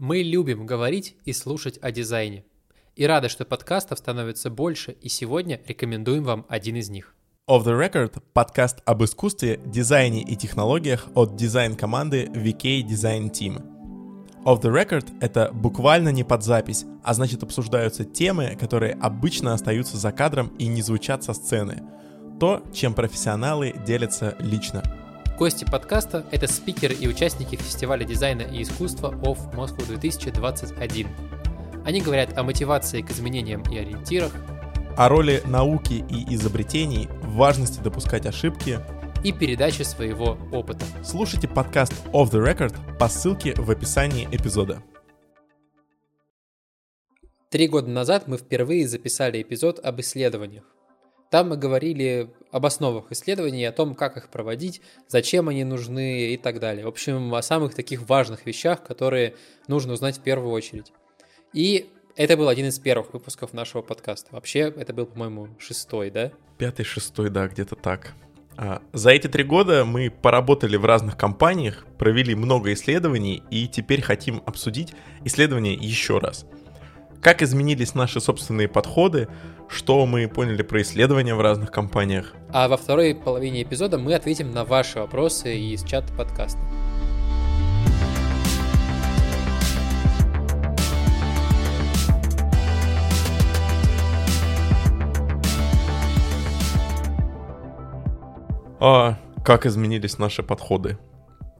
Мы любим говорить и слушать о дизайне. И рады, что подкастов становится больше, и сегодня рекомендуем вам один из них. Off the Record — подкаст об искусстве, дизайне и технологиях от дизайн-команды VK Design Team. Off the Record — это буквально не под запись, а значит обсуждаются темы, которые обычно остаются за кадром и не звучат со сцены. То, чем профессионалы делятся лично — Гости подкаста — это спикеры и участники фестиваля дизайна и искусства OFF Moscow 2021. Они говорят о мотивации к изменениям и ориентирах, о роли науки и изобретений, важности допускать ошибки и передаче своего опыта. Слушайте подкаст Off the Record по ссылке в описании эпизода. Три года назад мы впервые записали эпизод об исследованиях. Там мы говорили об основах исследований, о том, как их проводить, зачем они нужны и так далее. В общем, о самых таких важных вещах, которые нужно узнать в первую очередь. И это был один из первых выпусков нашего подкаста. Вообще, это был, по-моему, шестой, да? Пятый, шестой, да, где-то так. А, за эти три года мы поработали в разных компаниях, провели много исследований и теперь хотим обсудить исследования еще раз – как изменились наши собственные подходы, что мы поняли про исследования в разных компаниях. А во второй половине эпизода мы ответим на ваши вопросы из чата подкаста. А как изменились наши подходы?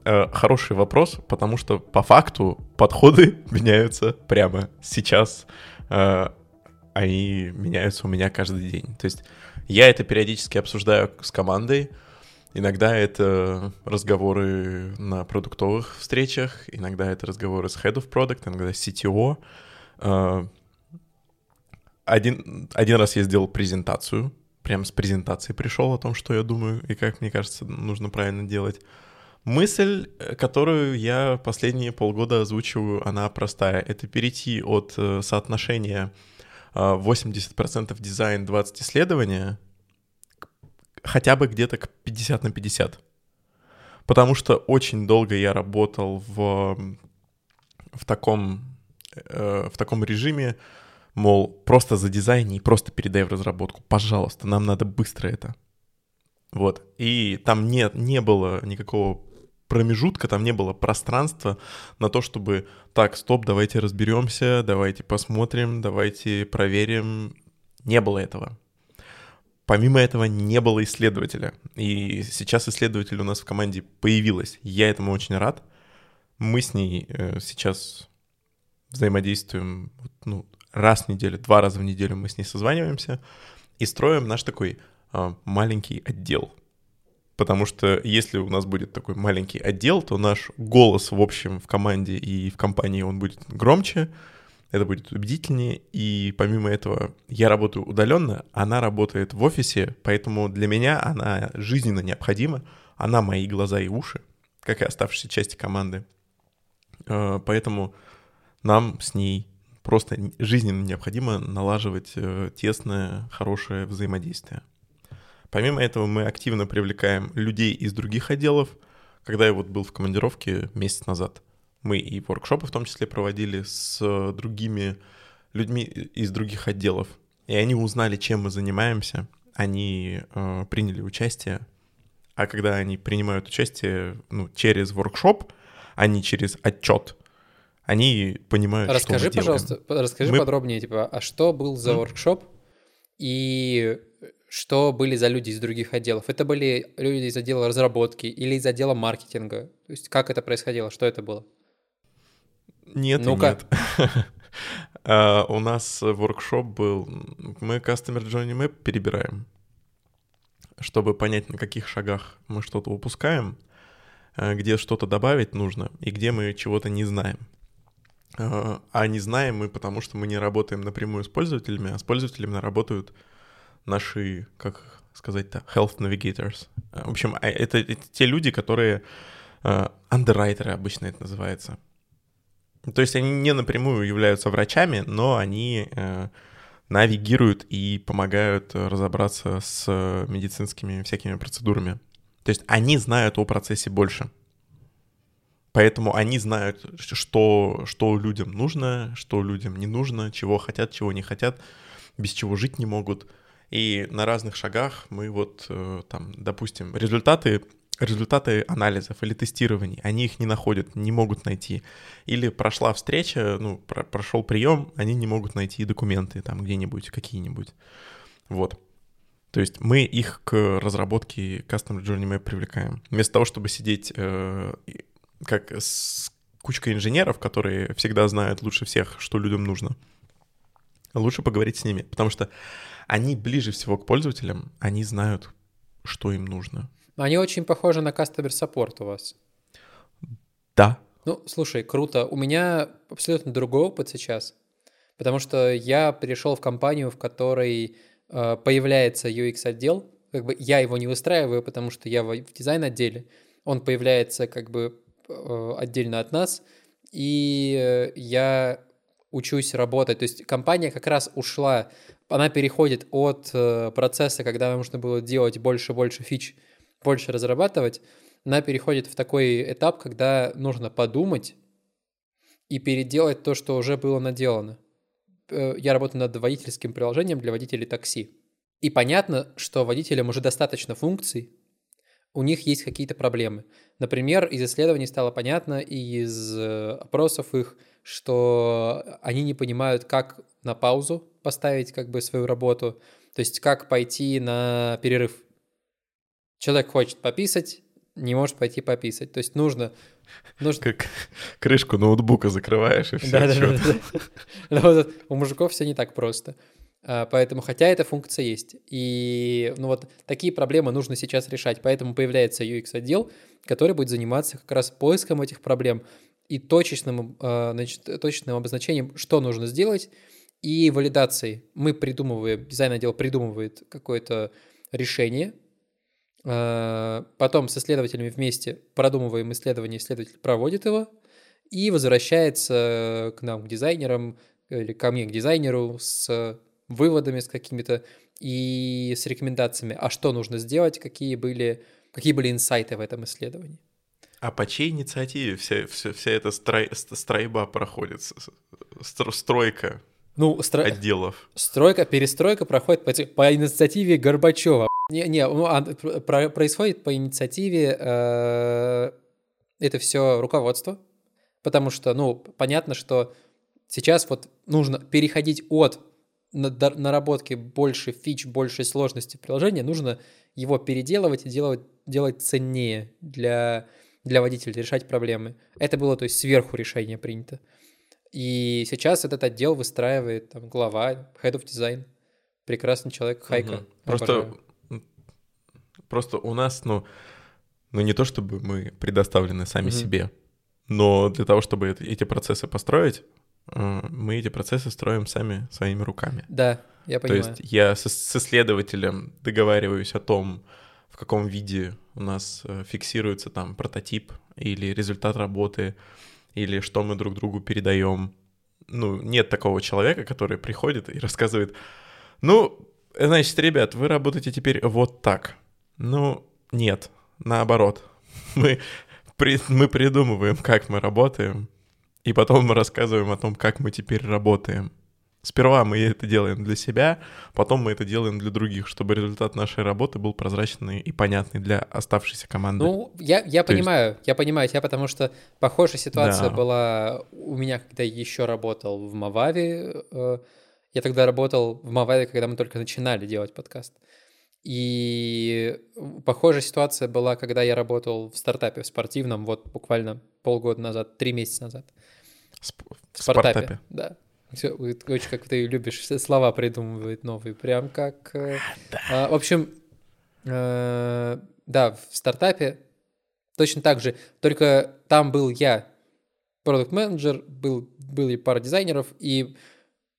Э, хороший вопрос, потому что по факту подходы меняются прямо сейчас. Э, они меняются у меня каждый день. То есть я это периодически обсуждаю с командой. Иногда это разговоры на продуктовых встречах, иногда это разговоры с Head of Product, иногда с CTO. Э, один, один раз я сделал презентацию, прям с презентацией пришел о том, что я думаю и как мне кажется нужно правильно делать. Мысль, которую я последние полгода озвучиваю, она простая. Это перейти от э, соотношения 80% э, дизайн, 20 исследования хотя бы где-то к 50 на 50. Потому что очень долго я работал в, в, таком, в таком режиме, мол, просто за дизайн и просто передай в разработку. Пожалуйста, нам надо быстро это. Вот. И там нет, не было никакого промежутка, там не было пространства на то, чтобы так, стоп, давайте разберемся, давайте посмотрим, давайте проверим. Не было этого. Помимо этого не было исследователя. И сейчас исследователь у нас в команде появилась. Я этому очень рад. Мы с ней э, сейчас взаимодействуем ну, раз в неделю, два раза в неделю мы с ней созваниваемся и строим наш такой э, маленький отдел потому что если у нас будет такой маленький отдел, то наш голос в общем в команде и в компании, он будет громче, это будет убедительнее, и помимо этого я работаю удаленно, она работает в офисе, поэтому для меня она жизненно необходима, она мои глаза и уши, как и оставшиеся части команды. Э, поэтому нам с ней просто жизненно необходимо налаживать э, тесное, хорошее взаимодействие. Помимо этого мы активно привлекаем людей из других отделов. Когда я вот был в командировке месяц назад, мы и воркшопы в том числе проводили с другими людьми из других отделов. И они узнали, чем мы занимаемся, они э, приняли участие. А когда они принимают участие ну, через воркшоп, а не через отчет, они понимают, расскажи, что мы делаем. Расскажи, пожалуйста, расскажи мы... подробнее, типа, а что был за воркшоп и что были за люди из других отделов? Это были люди из отдела разработки или из отдела маркетинга? То есть как это происходило? Что это было? Нет ну нет. uh, у нас воркшоп был, мы Customer Journey Map перебираем, чтобы понять, на каких шагах мы что-то упускаем, uh, где что-то добавить нужно и где мы чего-то не знаем. Uh, а не знаем мы, потому что мы не работаем напрямую с пользователями, а с пользователями работают наши, как сказать-то, health navigators. В общем, а, это, это те люди, которые андеррайтеры обычно это называется. То есть они не напрямую являются врачами, но они э, навигируют и помогают разобраться с медицинскими всякими процедурами. То есть они знают о процессе больше. Поэтому они знают, что, что людям нужно, что людям не нужно, чего хотят, чего не хотят, без чего жить не могут. И на разных шагах мы вот э, там, допустим, результаты результаты анализов или тестирований, они их не находят, не могут найти. Или прошла встреча, ну, про прошел прием, они не могут найти документы там где-нибудь, какие-нибудь. Вот. То есть мы их к разработке Custom Journey Map привлекаем. Вместо того, чтобы сидеть э, как с кучкой инженеров, которые всегда знают лучше всех, что людям нужно, лучше поговорить с ними, потому что они ближе всего к пользователям, они знают, что им нужно. Они очень похожи на Customer Support у вас. Да. Ну, слушай, круто. У меня абсолютно другой опыт сейчас, потому что я пришел в компанию, в которой э, появляется UX-отдел. Как бы я его не выстраиваю, потому что я в, в дизайн-отделе. Он появляется как бы э, отдельно от нас, и э, я учусь работать. То есть компания как раз ушла, она переходит от э, процесса, когда нужно было делать больше-больше фич, больше разрабатывать, она переходит в такой этап, когда нужно подумать и переделать то, что уже было наделано. Э, я работаю над водительским приложением для водителей такси. И понятно, что водителям уже достаточно функций, у них есть какие-то проблемы. Например, из исследований стало понятно и из э, опросов их, что они не понимают, как на паузу поставить как бы свою работу, то есть как пойти на перерыв Человек хочет пописать, не может пойти пописать. То есть нужно... нужно... Как крышку ноутбука закрываешь и все. Да, да, да, У мужиков все не так просто. А, поэтому, хотя эта функция есть. И ну вот такие проблемы нужно сейчас решать. Поэтому появляется UX-отдел, который будет заниматься как раз поиском этих проблем и точечным, а, значит, точечным обозначением, что нужно сделать, и валидацией. Мы придумываем, дизайн-отдел придумывает какое-то решение, Э, потом с исследователями вместе продумываем исследование, исследователь проводит его и возвращается к нам, к дизайнерам, или ко мне, к дизайнеру, с выводами, с какими-то и с рекомендациями, а что нужно сделать, какие были, какие были инсайты в этом исследовании. А по чьей инициативе вся, вся, вся эта строй, стройба проходит, стройка ну, стро... отделов? Стройка, перестройка проходит по, по инициативе Горбачева. Не, не, ну, а, про, происходит по инициативе э, это все руководство, потому что, ну, понятно, что сейчас вот нужно переходить от наработки больше фич, больше сложности приложения, нужно его переделывать и делать, делать ценнее для, для водителя, решать проблемы. Это было, то есть, сверху решение принято. И сейчас этот отдел выстраивает там глава, head of design, прекрасный человек, Хайка. Угу. Просто Просто у нас, ну, ну не то чтобы мы предоставлены сами mm-hmm. себе, но для того, чтобы эти процессы построить, э, мы эти процессы строим сами своими руками. Да, я понимаю. То есть я с, с исследователем договариваюсь о том, в каком виде у нас э, фиксируется там прототип или результат работы, или что мы друг другу передаем. Ну, нет такого человека, который приходит и рассказывает, ну, значит, ребят, вы работаете теперь вот так. Ну, нет, наоборот. Мы, при, мы придумываем, как мы работаем, и потом мы рассказываем о том, как мы теперь работаем. Сперва мы это делаем для себя, потом мы это делаем для других, чтобы результат нашей работы был прозрачный и понятный для оставшейся команды. Ну, я, я понимаю, есть... я понимаю тебя, потому что похожая ситуация да. была у меня, когда я еще работал в Мававе. Э, я тогда работал в Мававе, когда мы только начинали делать подкаст. И похожая ситуация была, когда я работал в стартапе, в спортивном, вот буквально полгода назад, три месяца назад. Сп- в стартапе? стартапе. Да. Все, очень как ты любишь слова придумывать новые, прям как... Э, да. а, в общем, э, да, в стартапе точно так же, только там был я, продукт менеджер был, были пара дизайнеров, и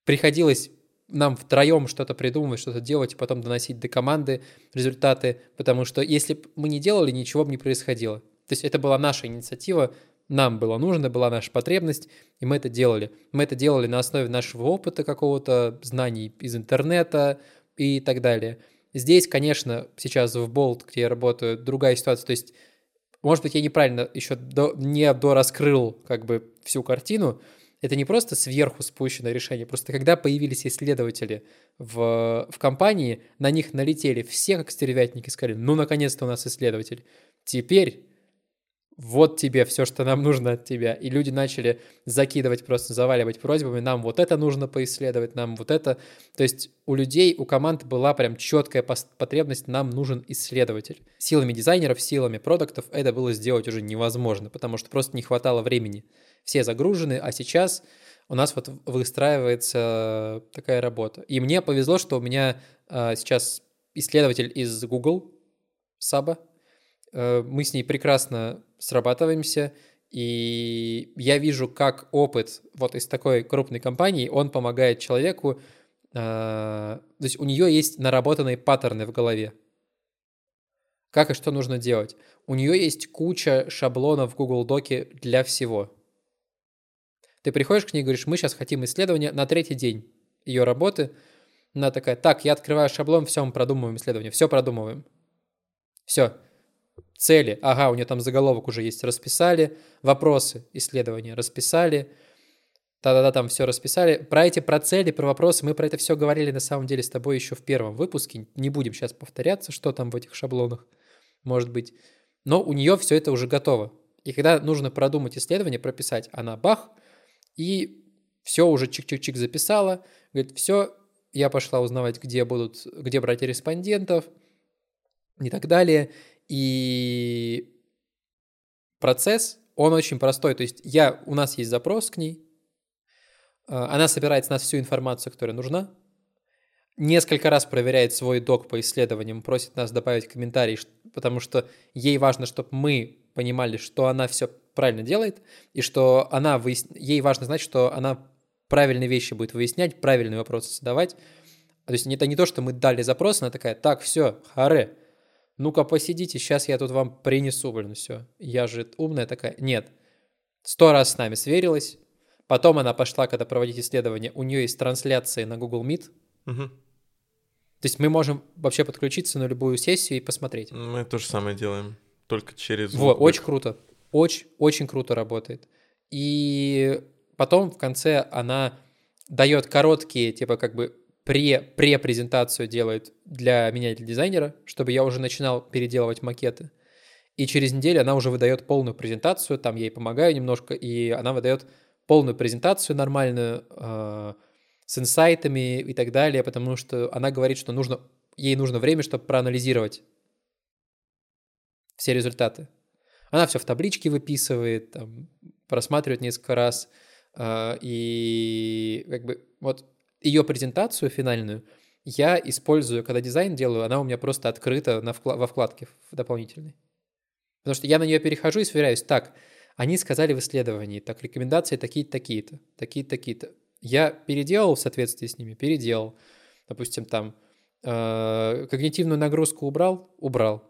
приходилось нам втроем что-то придумывать, что-то делать и потом доносить до команды результаты, потому что если бы мы не делали, ничего бы не происходило. То есть это была наша инициатива, нам было нужно, была наша потребность, и мы это делали. Мы это делали на основе нашего опыта какого-то, знаний из интернета и так далее. Здесь, конечно, сейчас в Bolt, где я работаю, другая ситуация. То есть может быть, я неправильно еще до, не дораскрыл как бы всю картину, это не просто сверху спущенное решение, просто когда появились исследователи в, в компании, на них налетели все как стервятники, сказали, ну, наконец-то у нас исследователь. Теперь вот тебе все, что нам нужно от тебя. И люди начали закидывать, просто заваливать просьбами, нам вот это нужно поисследовать, нам вот это. То есть у людей, у команд была прям четкая потребность, нам нужен исследователь. Силами дизайнеров, силами продуктов это было сделать уже невозможно, потому что просто не хватало времени. Все загружены, а сейчас у нас вот выстраивается такая работа. И мне повезло, что у меня э, сейчас исследователь из Google, Саба, Э, мы с ней прекрасно срабатываемся, и я вижу, как опыт вот из такой крупной компании, он помогает человеку, э, то есть у нее есть наработанные паттерны в голове. Как и что нужно делать? У нее есть куча шаблонов в Google Доке для всего. Ты приходишь к ней и говоришь, мы сейчас хотим исследование на третий день ее работы. Она такая, так, я открываю шаблон, все, мы продумываем исследование, все продумываем. Все, Цели, ага, у нее там заголовок уже есть, расписали. Вопросы, исследования, расписали. Да-да-да, там все расписали. Про эти, про цели, про вопросы, мы про это все говорили на самом деле с тобой еще в первом выпуске. Не будем сейчас повторяться, что там в этих шаблонах может быть. Но у нее все это уже готово. И когда нужно продумать исследование, прописать, она бах, и все уже чик-чик-чик записала. Говорит, все, я пошла узнавать, где будут, где брать респондентов и так далее. И процесс, он очень простой. То есть я, у нас есть запрос к ней, а, она собирает с нас всю информацию, которая нужна, несколько раз проверяет свой док по исследованиям, просит нас добавить комментарий, потому что ей важно, чтобы мы понимали, что она все правильно делает, и что она выяс... ей важно знать, что она правильные вещи будет выяснять, правильные вопросы задавать. То есть это не то, что мы дали запрос, она такая, так, все, харе, ну-ка посидите, сейчас я тут вам принесу, блин, все. Я же умная такая. Нет. Сто раз с нами сверилась. Потом она пошла, когда проводить исследование, у нее есть трансляции на Google Meet. Угу. То есть мы можем вообще подключиться на любую сессию и посмотреть. Мы то же самое делаем, только через... Вот, очень круто. Очень, очень круто работает. И потом в конце она дает короткие, типа как бы пре, пре-презентацию делает для меня, для дизайнера, чтобы я уже начинал переделывать макеты. И через неделю она уже выдает полную презентацию, там я ей помогаю немножко, и она выдает полную презентацию нормальную, э, с инсайтами и так далее, потому что она говорит, что нужно, ей нужно время, чтобы проанализировать все результаты. Она все в табличке выписывает, там, просматривает несколько раз, э, и как бы вот ее презентацию финальную я использую, когда дизайн делаю, она у меня просто открыта на вкла- во вкладке дополнительной. Потому что я на нее перехожу и сверяюсь. Так, они сказали в исследовании, так, рекомендации такие-то, такие-то, такие-то, такие-то. Я переделал в соответствии с ними, переделал. Допустим, там э, когнитивную нагрузку убрал, убрал.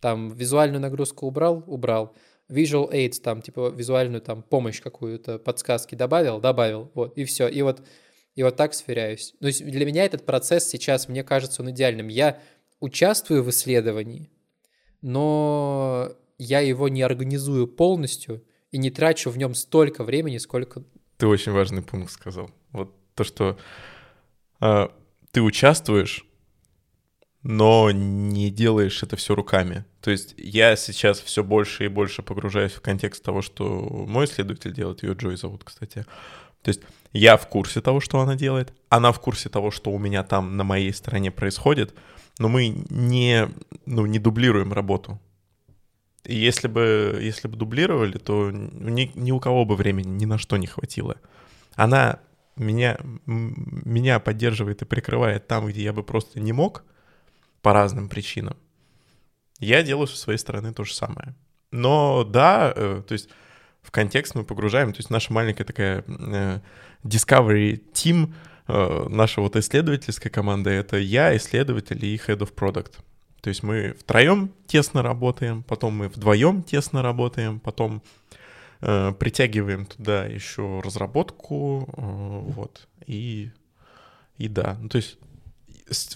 Там визуальную нагрузку убрал, убрал. Visual aids, там, типа, визуальную там помощь какую-то, подсказки добавил, добавил. Вот, и все. И вот и вот так сверяюсь. Есть для меня этот процесс сейчас, мне кажется, он идеальным. Я участвую в исследовании, но я его не организую полностью и не трачу в нем столько времени, сколько... Ты очень важный пункт сказал. Вот то, что э, ты участвуешь, но не делаешь это все руками. То есть я сейчас все больше и больше погружаюсь в контекст того, что мой исследователь делает, ее Джой зовут, кстати. То есть я в курсе того, что она делает, она в курсе того, что у меня там на моей стороне происходит, но мы не, ну, не дублируем работу. И если бы, если бы дублировали, то ни, ни у кого бы времени ни на что не хватило. Она меня, меня поддерживает и прикрывает там, где я бы просто не мог по разным причинам. Я делаю со своей стороны то же самое. Но да, э, то есть в контекст мы погружаем. То есть наша маленькая такая э, Discovery Team, э, наша вот исследовательская команда, это я, исследователь и Head of Product. То есть мы втроем тесно работаем, потом мы вдвоем тесно работаем, потом э, притягиваем туда еще разработку, э, вот, и, и да. Ну, то есть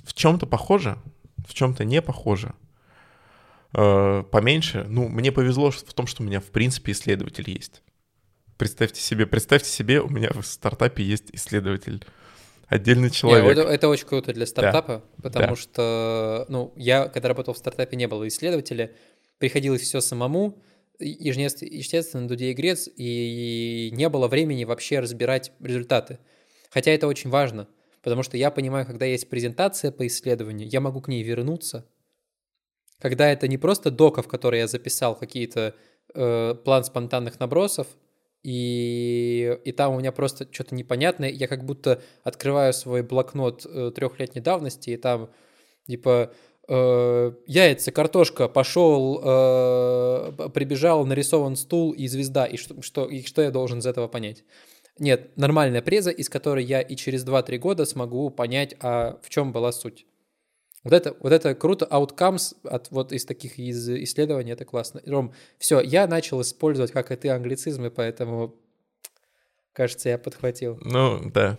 в чем-то похоже, в чем-то не похоже. Э, поменьше. Ну, мне повезло в том, что у меня, в принципе, исследователь есть. Представьте себе, представьте себе, у меня в стартапе есть исследователь. Отдельный человек. Не, это, это очень круто для стартапа, да. потому да. что, ну, я, когда работал в стартапе, не было исследователя, приходилось все самому, естественно, Дуде и Грец, и не было времени вообще разбирать результаты. Хотя это очень важно, потому что я понимаю, когда есть презентация по исследованию, я могу к ней вернуться. Когда это не просто дока, в которой я записал какие-то э, план спонтанных набросов, и, и там у меня просто что-то непонятное, я как будто открываю свой блокнот э, трехлетней давности, и там типа э, яйца, картошка, пошел, э, прибежал, нарисован стул и звезда, и что, что, и что я должен из этого понять? Нет, нормальная преза, из которой я и через 2-3 года смогу понять, а в чем была суть. Вот это, вот это круто, outcomes от вот из таких из исследований, это классно. Ром, все, я начал использовать, как и ты, англицизмы, поэтому, кажется, я подхватил. Ну, да,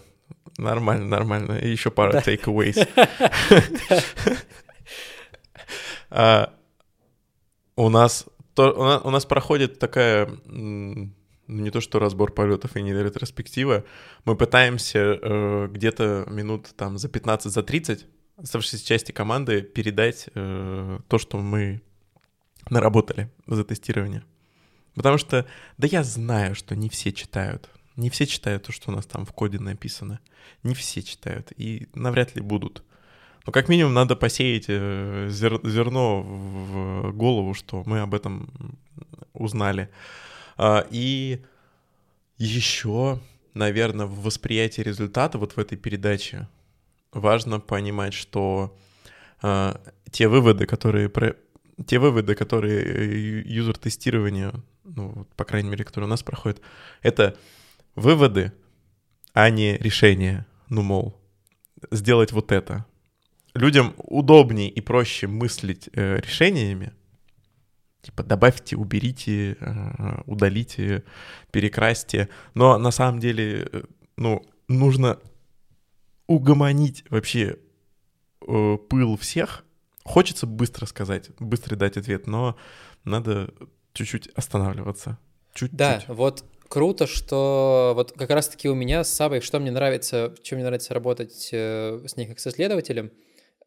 нормально, нормально. И еще пара да. takeaways. А, у нас у нас проходит такая не то что разбор полетов и не ретроспектива, мы пытаемся э, где-то минут там за 15, за 30 оставшейся части команды передать э, то, что мы наработали за тестирование. Потому что, да я знаю, что не все читают. Не все читают то, что у нас там в коде написано. Не все читают и навряд ли будут. Но как минимум надо посеять э, зер, зерно в голову, что мы об этом узнали. А, и еще, наверное, в восприятии результата вот в этой передаче важно понимать, что э, те выводы, которые про... те выводы, которые э, юзер тестирования, ну, по крайней мере, которые у нас проходят, это выводы, а не решения. Ну, мол, сделать вот это. Людям удобнее и проще мыслить э, решениями, типа добавьте, уберите, э, удалите, перекрасьте. Но на самом деле, э, ну, нужно угомонить вообще э, пыл всех. Хочется быстро сказать, быстро дать ответ, но надо чуть-чуть останавливаться. Чуть-чуть. Да, вот круто, что вот как раз-таки у меня с Сабой, что мне нравится, чем мне нравится работать э, с ней как с исследователем,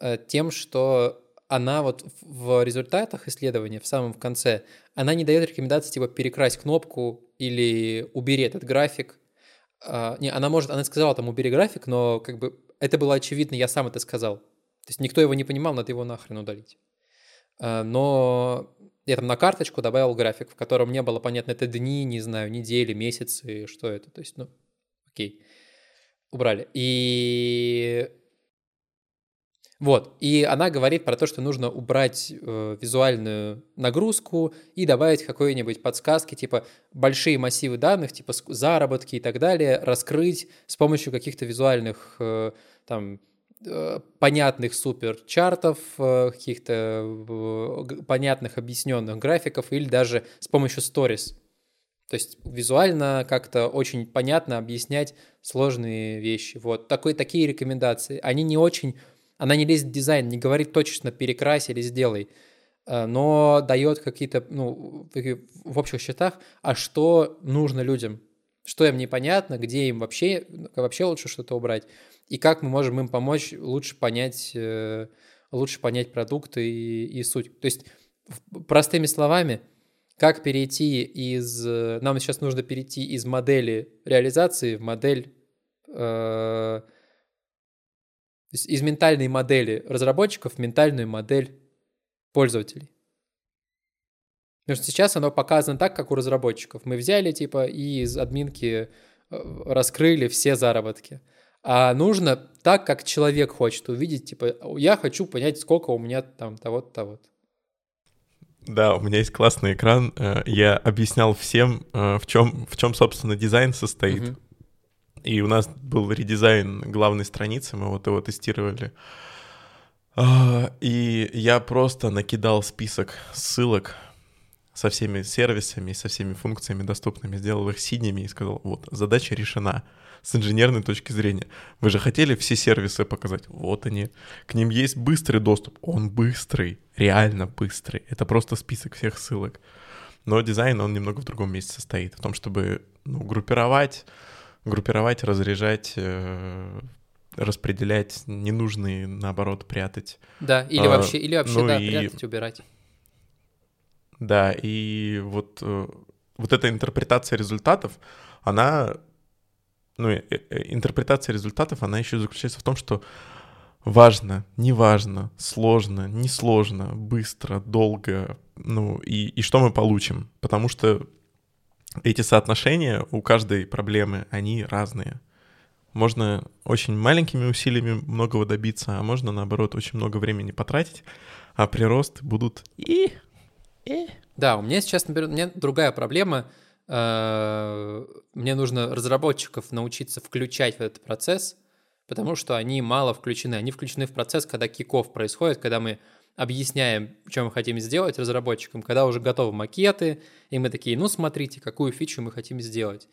э, тем, что она вот в результатах исследования, в самом конце, она не дает рекомендации типа перекрась кнопку или убери этот график, а, не, она может, она сказала там убери график, но как бы это было очевидно, я сам это сказал. То есть никто его не понимал, надо его нахрен удалить. А, но я там на карточку добавил график, в котором не было понятно, это дни, не знаю, недели, месяцы, что это. То есть, ну, окей. Убрали. И вот, и она говорит про то, что нужно убрать э, визуальную нагрузку и добавить какой-нибудь подсказки, типа большие массивы данных, типа заработки и так далее, раскрыть с помощью каких-то визуальных, э, там, э, понятных супер-чартов, э, каких-то э, понятных объясненных графиков или даже с помощью stories. То есть визуально как-то очень понятно объяснять сложные вещи. Вот такой, такие рекомендации. Они не очень она не лезет в дизайн, не говорит точно перекрась или сделай, э, но дает какие-то, ну, в общих счетах, а что нужно людям, что им непонятно, где им вообще, вообще лучше что-то убрать, и как мы можем им помочь лучше понять, э, лучше понять продукты и, и суть. То есть, простыми словами, как перейти из... Нам сейчас нужно перейти из модели реализации в модель э, то есть из ментальной модели разработчиков в ментальную модель пользователей. Потому что сейчас оно показано так, как у разработчиков. Мы взяли, типа, и из админки э, раскрыли все заработки. А нужно так, как человек хочет увидеть, типа, я хочу понять, сколько у меня там того-то, того-то. Да, у меня есть классный экран. Э, я объяснял всем, э, в чем, в чем собственно, дизайн состоит. Угу. И у нас был редизайн главной страницы, мы вот его тестировали. А, и я просто накидал список ссылок со всеми сервисами, со всеми функциями доступными, сделал их синими и сказал, вот, задача решена с инженерной точки зрения. Вы же хотели все сервисы показать? Вот они. К ним есть быстрый доступ. Он быстрый, реально быстрый. Это просто список всех ссылок. Но дизайн, он немного в другом месте состоит. В том, чтобы ну, группировать, группировать, разряжать, э, распределять ненужные, наоборот, прятать. Да, или а, вообще, или вообще, ну да, и... прятать, убирать. Да, и вот, э, вот эта интерпретация результатов, она, ну, э, интерпретация результатов, она еще заключается в том, что важно, неважно, сложно, несложно, быстро, долго, ну, и, и что мы получим. Потому что эти соотношения у каждой проблемы, они разные. Можно очень маленькими усилиями многого добиться, а можно, наоборот, очень много времени потратить, а приросты будут и да, у меня сейчас, например, у меня другая проблема. Э, мне нужно разработчиков научиться включать в этот процесс, потому что они мало включены. Они включены в процесс, когда киков происходит, когда мы объясняем, что мы хотим сделать разработчикам, когда уже готовы макеты, и мы такие, ну смотрите, какую фичу мы хотим сделать.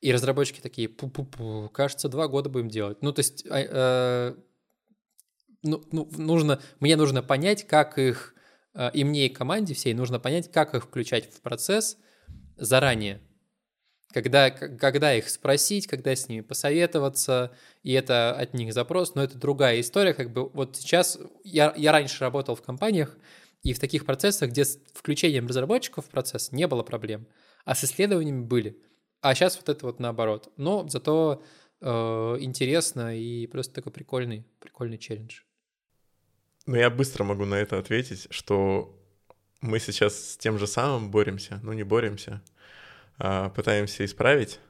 И разработчики такие, пу-пу-пу, кажется, два года будем делать. Ну, то есть, э, э, ну, ну, нужно, мне нужно понять, как их Э, и мне, и команде всей нужно понять, как их включать в процесс заранее. Когда, когда их спросить, когда с ними посоветоваться, и это от них запрос, но это другая история. Как бы вот сейчас я, я раньше работал в компаниях, и в таких процессах, где с включением разработчиков в процесс не было проблем, а с исследованиями были. А сейчас вот это вот наоборот. Но зато э, интересно и просто такой прикольный, прикольный челлендж. Ну, я быстро могу на это ответить, что мы сейчас с тем же самым боремся, ну, не боремся, пытаемся исправить.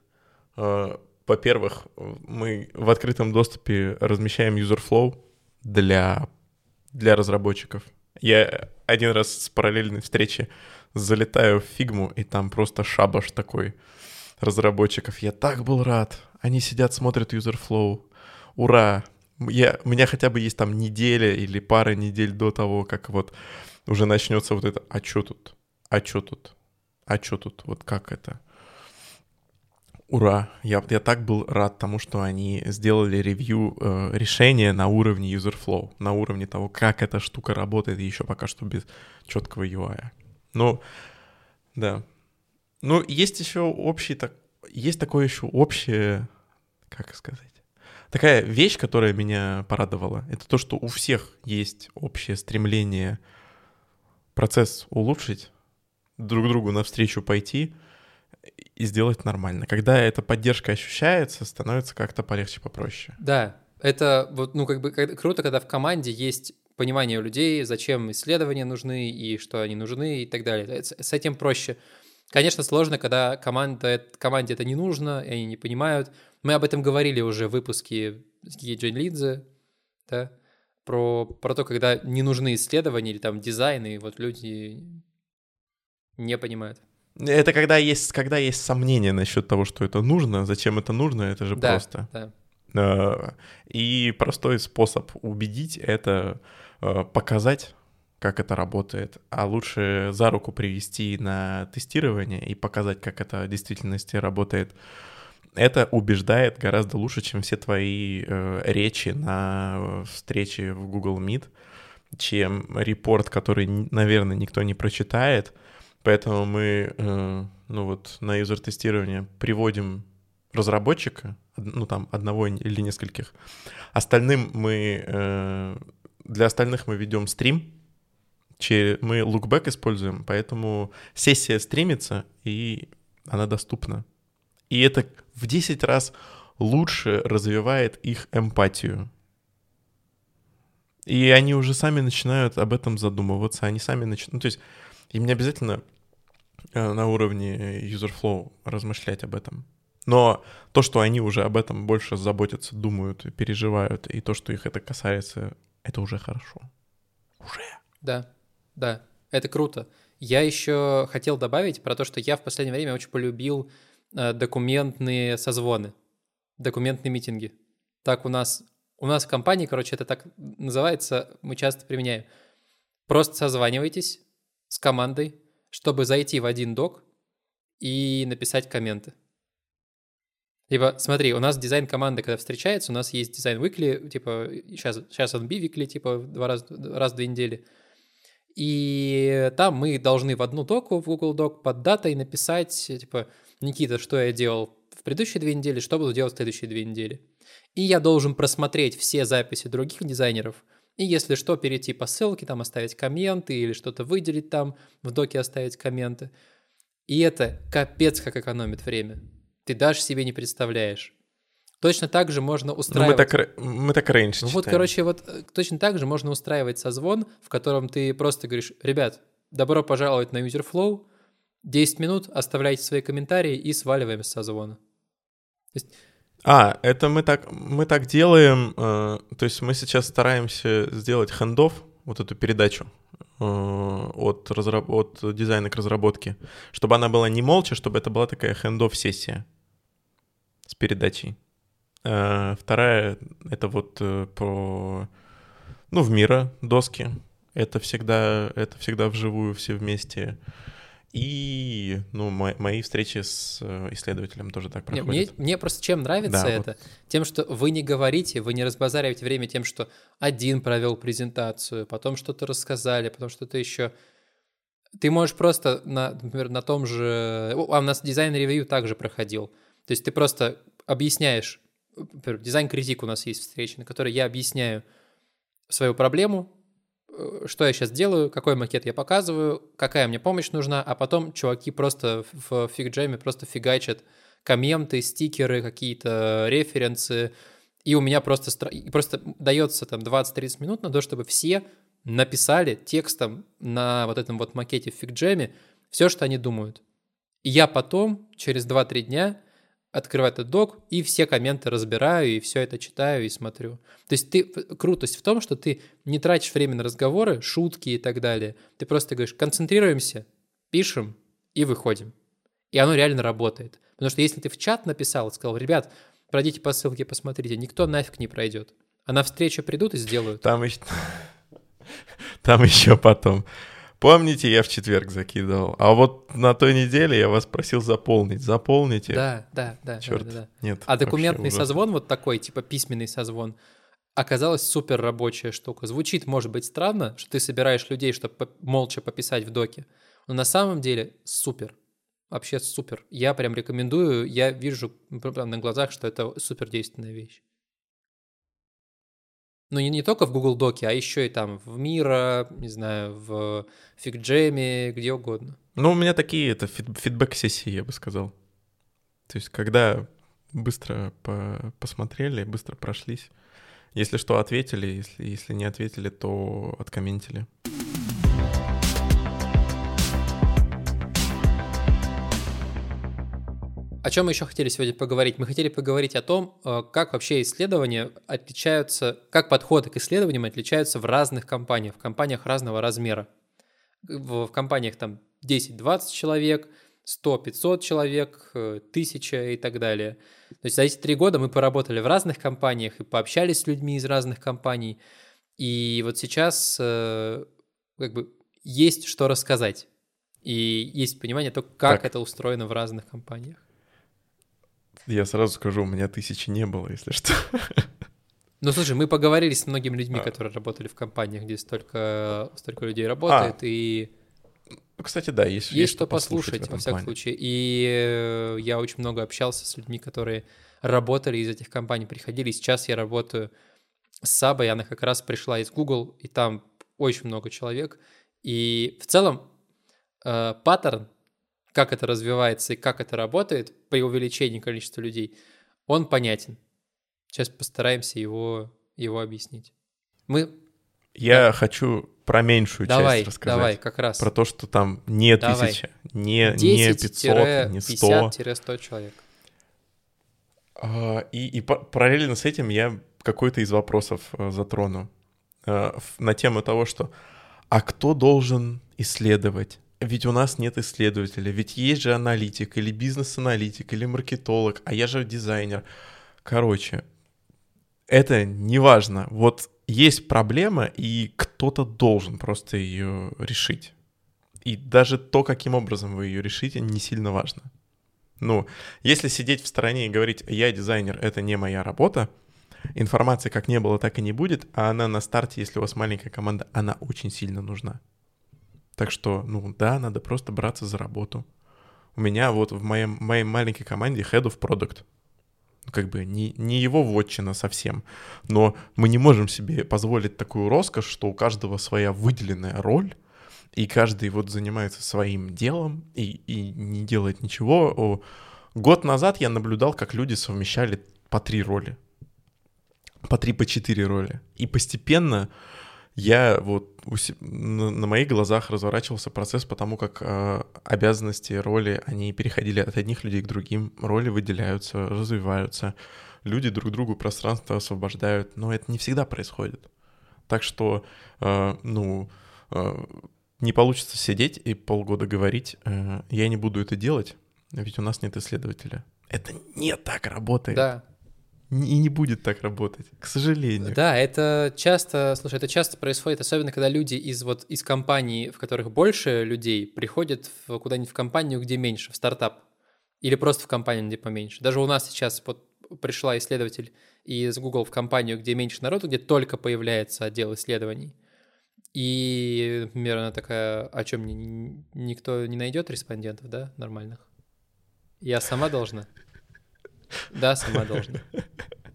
А, во-первых, мы в открытом доступе размещаем user flow для, для разработчиков. Я один раз с параллельной встречи залетаю в фигму, и там просто шабаш такой разработчиков. Я так был рад. Они сидят, смотрят user flow. Ура! я, у меня хотя бы есть там неделя или пара недель до того, как вот уже начнется вот это, а что тут, а что тут, а что тут, вот как это. Ура! Я, я так был рад тому, что они сделали ревью э, решения на уровне user flow, на уровне того, как эта штука работает, и еще пока что без четкого UI. Ну, да. Ну, есть еще общий, так, есть такое еще общее, как сказать, Такая вещь, которая меня порадовала, это то, что у всех есть общее стремление процесс улучшить, друг другу навстречу пойти и сделать нормально. Когда эта поддержка ощущается, становится как-то полегче, попроще. Да, это вот, ну, как бы круто, когда в команде есть понимание у людей, зачем исследования нужны и что они нужны и так далее. С этим проще. Конечно, сложно, когда команда, команде это не нужно, и они не понимают. Мы об этом говорили уже в выпуске с Джейн Лидзе, да, про, про то, когда не нужны исследования или там дизайн, и вот люди не понимают. Это когда есть, когда есть сомнения насчет того, что это нужно, зачем это нужно, это же да, просто. Да. А, и простой способ убедить — это а, показать как это работает, а лучше за руку привести на тестирование и показать, как это в действительности работает. Это убеждает гораздо лучше, чем все твои э, речи на встрече в Google Meet, чем репорт, который, наверное, никто не прочитает. Поэтому мы, э, ну вот, на юзер-тестирование приводим разработчика, ну там одного или нескольких. Остальным мы, э, для остальных мы ведем стрим, мы лукбэк используем, поэтому сессия стримится, и она доступна. И это в 10 раз лучше развивает их эмпатию. И они уже сами начинают об этом задумываться, они сами начинают... Ну, то есть им не обязательно на уровне user flow размышлять об этом. Но то, что они уже об этом больше заботятся, думают, переживают, и то, что их это касается, это уже хорошо. Уже. Да. Да, это круто. Я еще хотел добавить про то, что я в последнее время очень полюбил э, документные созвоны, документные митинги. Так у нас, у нас в компании, короче, это так называется, мы часто применяем. Просто созванивайтесь с командой, чтобы зайти в один док и написать комменты. Либо, смотри, у нас дизайн команды, когда встречается, у нас есть дизайн weekly, типа, сейчас, сейчас он bi-weekly, типа, два раз, раз в две недели. И там мы должны в одну доку в Google Doc под датой написать, типа, Никита, что я делал в предыдущие две недели, что буду делать в следующие две недели. И я должен просмотреть все записи других дизайнеров, и если что, перейти по ссылке, там оставить комменты или что-то выделить там, в доке оставить комменты. И это капец как экономит время. Ты даже себе не представляешь. Точно так же можно устраивать... Ну, мы так, мы так раньше Ну вот, короче, вот э, точно так же можно устраивать созвон, в котором ты просто говоришь, ребят, добро пожаловать на UserFlow, 10 минут, оставляйте свои комментарии и сваливаем с созвона. То есть... А, это мы так, мы так делаем, э, то есть мы сейчас стараемся сделать хендов, вот эту передачу э, от, разраб- от дизайна к разработке, чтобы она была не молча, чтобы это была такая хендов сессия с передачей. Э, вторая — это вот э, про, ну, в мира доски. Это всегда, это всегда вживую все вместе. И, ну, мои, мои встречи с э, исследователем тоже так проходят. мне, мне просто чем нравится да, это? Вот. Тем, что вы не говорите, вы не разбазариваете время тем, что один провел презентацию, потом что-то рассказали, потом что-то еще. Ты можешь просто, на, например, на том же... А у нас design review также проходил. То есть ты просто объясняешь design critique у нас есть встреча, на которой я объясняю свою проблему, что я сейчас делаю, какой макет я показываю, какая мне помощь нужна, а потом чуваки просто в FigJam е просто фигачат комменты, стикеры, какие-то референсы, и у меня просто, просто дается там 20-30 минут на то, чтобы все написали текстом на вот этом вот макете в фигджеме все, что они думают. И я потом, через 2-3 дня, открываю этот док и все комменты разбираю, и все это читаю и смотрю. То есть ты, крутость в том, что ты не тратишь время на разговоры, шутки и так далее. Ты просто говоришь, концентрируемся, пишем и выходим. И оно реально работает. Потому что если ты в чат написал, сказал, ребят, пройдите по ссылке, посмотрите, никто нафиг не пройдет. А на встречу придут и сделают. Там еще, там еще потом Помните, я в четверг закидывал. А вот на той неделе я вас просил заполнить. Заполните. Да, да, да. Черт, да, да. нет. А документный созвон вот такой, типа письменный созвон, оказалась супер рабочая штука. Звучит, может быть, странно, что ты собираешь людей, чтобы молча пописать в доке, но на самом деле супер. Вообще супер. Я прям рекомендую, я вижу на глазах, что это супер действенная вещь. Ну, не, не только в Google Доке, а еще и там в Мира, не знаю, в FigJam, где угодно. Ну, у меня такие, это фидбэк-сессии, я бы сказал. То есть, когда быстро по посмотрели, быстро прошлись. Если что, ответили, если, если не ответили, то откомментили. О чем мы еще хотели сегодня поговорить? Мы хотели поговорить о том, э, как вообще исследования отличаются, как подходы к исследованиям отличаются в разных компаниях, в компаниях разного размера. В, компаниях там 10-20 человек, 100-500 человек, 1000 э, и так далее. То есть за эти три года мы поработали в разных компаниях и пообщались с людьми из разных компаний. И вот сейчас э, как бы есть что рассказать. И есть понимание то, как так. это устроено в разных компаниях. Я сразу скажу, у меня тысячи не было, если что. Ну, слушай, мы поговорили с многими людьми, а. которые работали в компаниях, где столько, столько людей работает, а. и... Ну, кстати, да, есть, есть, есть что послушать, послушать во всяком плане. случае. И э, я очень много общался с людьми, которые работали из этих компаний, приходили. Сейчас я работаю с Сабой, она как раз пришла из Google, и там очень много человек. И в целом э, паттерн как это развивается и как это работает при увеличении количества людей, он понятен. Сейчас постараемся его, его объяснить. Мы... Я да. хочу про меньшую давай, часть рассказать. Давай, как раз. Про то, что там не давай. тысяча, не, не 500, не 100. 50-100 человек. А, и, и параллельно с этим я какой-то из вопросов э, затрону э, на тему того, что а кто должен исследовать ведь у нас нет исследователя, ведь есть же аналитик или бизнес-аналитик или маркетолог, а я же дизайнер. Короче, это не важно. Вот есть проблема, и кто-то должен просто ее решить. И даже то, каким образом вы ее решите, не сильно важно. Ну, если сидеть в стороне и говорить, я дизайнер, это не моя работа, информации как не было, так и не будет, а она на старте, если у вас маленькая команда, она очень сильно нужна. Так что, ну да, надо просто браться за работу. У меня вот в моем, моей маленькой команде head of product. Как бы не, не его вотчина совсем. Но мы не можем себе позволить такую роскошь, что у каждого своя выделенная роль, и каждый вот занимается своим делом и, и не делает ничего. Год назад я наблюдал, как люди совмещали по три роли. По три, по четыре роли. И постепенно я вот на, моих глазах разворачивался процесс, потому как э, обязанности, роли, они переходили от одних людей к другим, роли выделяются, развиваются, люди друг другу пространство освобождают, но это не всегда происходит. Так что, э, ну, э, не получится сидеть и полгода говорить, э, я не буду это делать, ведь у нас нет исследователя. Это не так работает. Да. И не будет так работать, к сожалению. Да, это часто, слушай, это часто происходит, особенно когда люди из вот из компаний, в которых больше людей, приходят куда-нибудь в компанию, где меньше, в стартап, или просто в компанию, где поменьше. Даже у нас сейчас вот пришла исследователь из Google в компанию, где меньше народу, где только появляется отдел исследований. И, например, она такая, а что, мне никто не найдет респондентов, да, нормальных? Я сама должна? Да, сама должна.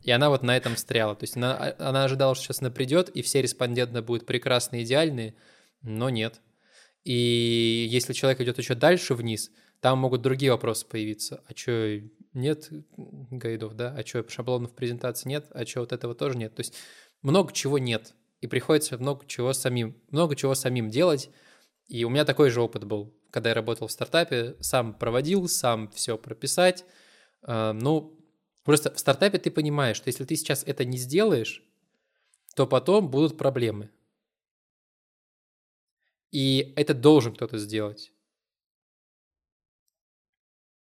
И она вот на этом встряла. То есть она, а, она ожидала, что сейчас она придет, и все респонденты будут прекрасные, идеальные, но нет. И если человек идет еще дальше вниз, там могут другие вопросы появиться. А что, нет гайдов, да? А что, шаблонов презентации нет? А что, вот этого тоже нет? То есть много чего нет. И приходится много чего самим, много чего самим делать. И у меня такой же опыт был, когда я работал в стартапе, сам проводил, сам все прописать, ну, просто в стартапе ты понимаешь, что если ты сейчас это не сделаешь, то потом будут проблемы. И это должен кто-то сделать.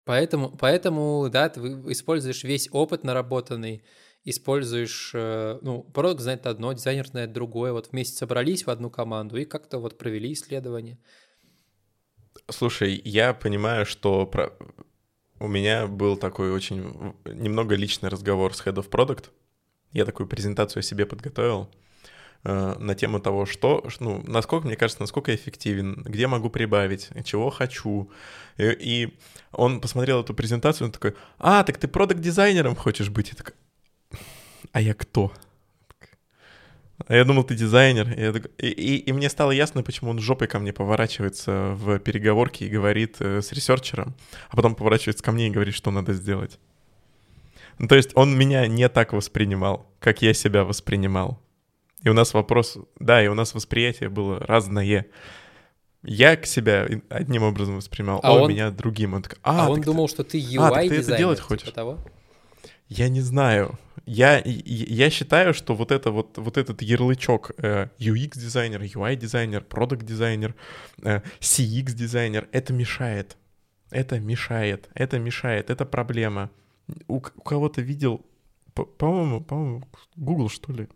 Поэтому, поэтому, да, ты используешь весь опыт наработанный, используешь, э, ну, продукт знает одно, дизайнер знает другое, вот вместе собрались в одну команду и как-то вот провели исследование. Слушай, я понимаю, что у меня был такой очень немного личный разговор с Head of Product. Я такую презентацию себе подготовил э, на тему того, что, ну, насколько, мне кажется, насколько я эффективен, где могу прибавить, чего хочу. И, и он посмотрел эту презентацию, он такой, а, так ты продукт-дизайнером хочешь быть? Я такой, а я кто? А я думал, ты дизайнер. И, я и, и, и мне стало ясно, почему он жопой ко мне поворачивается в переговорке и говорит э, с researcher ом, а потом поворачивается ко мне и говорит, что надо сделать. Ну, то есть он меня не так воспринимал, как я себя воспринимал. И у нас вопрос, да, и у нас восприятие было разное. Я к себя одним образом воспринимал, а, а он меня другим. Он такой, а, а он думал, ты... что ты UI а, так ты это делать типа хочешь? Того? Я не знаю. Я, я считаю, что вот, это, вот, вот этот ярлычок э, UX-дизайнер, UI-дизайнер, продукт-дизайнер, э, CX-дизайнер, это мешает. Это мешает, это мешает, это проблема. У, у кого-то видел, по-моему, по-моему, Google, что ли,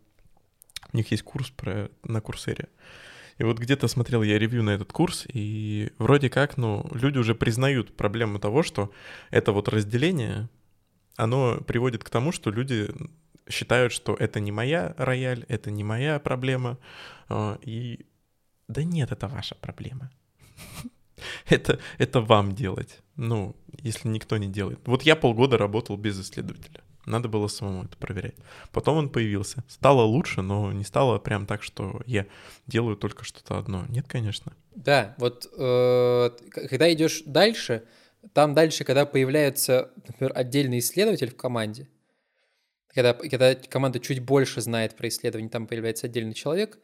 у них есть курс про, на Курсере. И вот где-то смотрел я ревью на этот курс, и вроде как, ну, люди уже признают проблему того, что это вот разделение оно приводит к тому, что люди считают, что это не моя рояль, это не моя проблема, а, и да нет, это ваша проблема. это, это вам делать. Ну, если никто не делает. Вот я полгода работал без исследователя. Надо было самому это проверять. Потом он появился. Стало лучше, но не стало прям так, что я делаю только что-то одно. Нет, конечно. Да, вот э, когда идешь дальше, там дальше, когда появляется, например, отдельный исследователь в команде, когда, когда команда чуть больше знает про исследование, там появляется отдельный человек,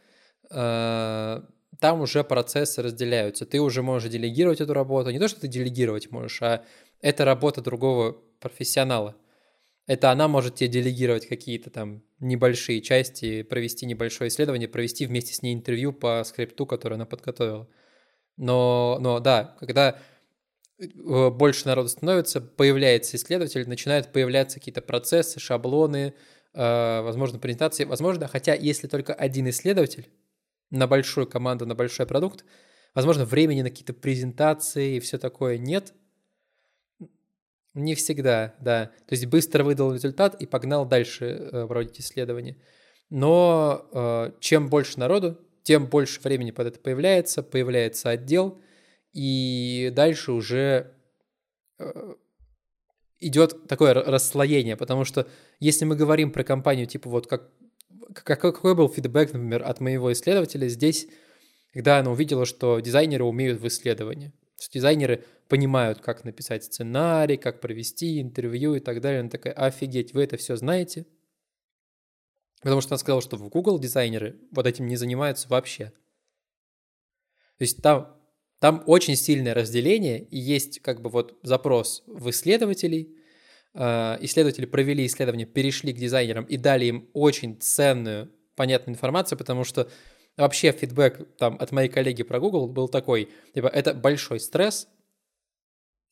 э, там уже процессы разделяются. Ты уже можешь делегировать эту работу. Не то, что ты делегировать можешь, а это работа другого профессионала. Это она может тебе делегировать какие-то там небольшие части, провести небольшое исследование, провести вместе с ней интервью по скрипту, который она подготовила. Но, но да, когда больше народу становится, появляется исследователь, начинают появляться какие-то процессы, шаблоны, э, возможно, презентации. Возможно, хотя если только один исследователь на большую команду, на большой продукт, Возможно, времени на какие-то презентации и все такое нет. Не всегда, да. То есть быстро выдал результат и погнал дальше э, проводить исследования. Но э, чем больше народу, тем больше времени под это появляется, появляется отдел, и дальше уже э, идет такое расслоение, потому что если мы говорим про компанию, типа вот как, как какой был фидбэк, например, от моего исследователя здесь, когда она увидела, что дизайнеры умеют в исследовании. Что дизайнеры понимают, как написать сценарий, как провести интервью и так далее. Она такая, офигеть, вы это все знаете? Потому что она сказала, что в Google дизайнеры вот этим не занимаются вообще. То есть там, там очень сильное разделение, и есть как бы вот запрос в исследователей. А, исследователи провели исследование, перешли к дизайнерам и дали им очень ценную, понятную информацию, потому что вообще фидбэк там от моей коллеги про Google был такой, типа, это большой стресс,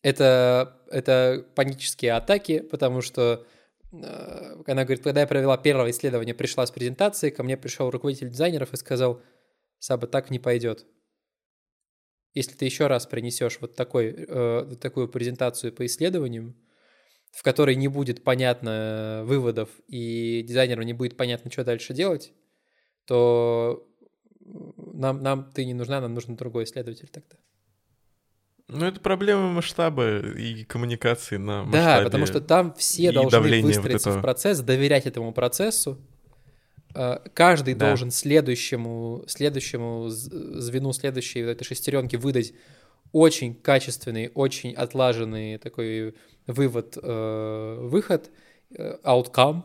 это, это панические атаки, потому что э, она говорит, когда я провела первое исследование, пришла с презентацией, ко мне пришел руководитель дизайнеров и сказал, Саба, так не пойдет. Если ты еще раз принесешь вот такой, э, такую презентацию по исследованиям, в которой не будет понятно выводов и дизайнеру не будет понятно, что дальше делать, то нам, нам ты не нужна, нам нужен другой исследователь тогда. Ну, это проблема масштаба и коммуникации на масштабе. Да, потому что там все должны выстроиться вот в процесс, доверять этому процессу. А, каждый да. должен следующему, следующему звену, следующей вот этой шестеренки выдать очень качественный, очень отлаженный такой вывод, э, выход, э, outcome,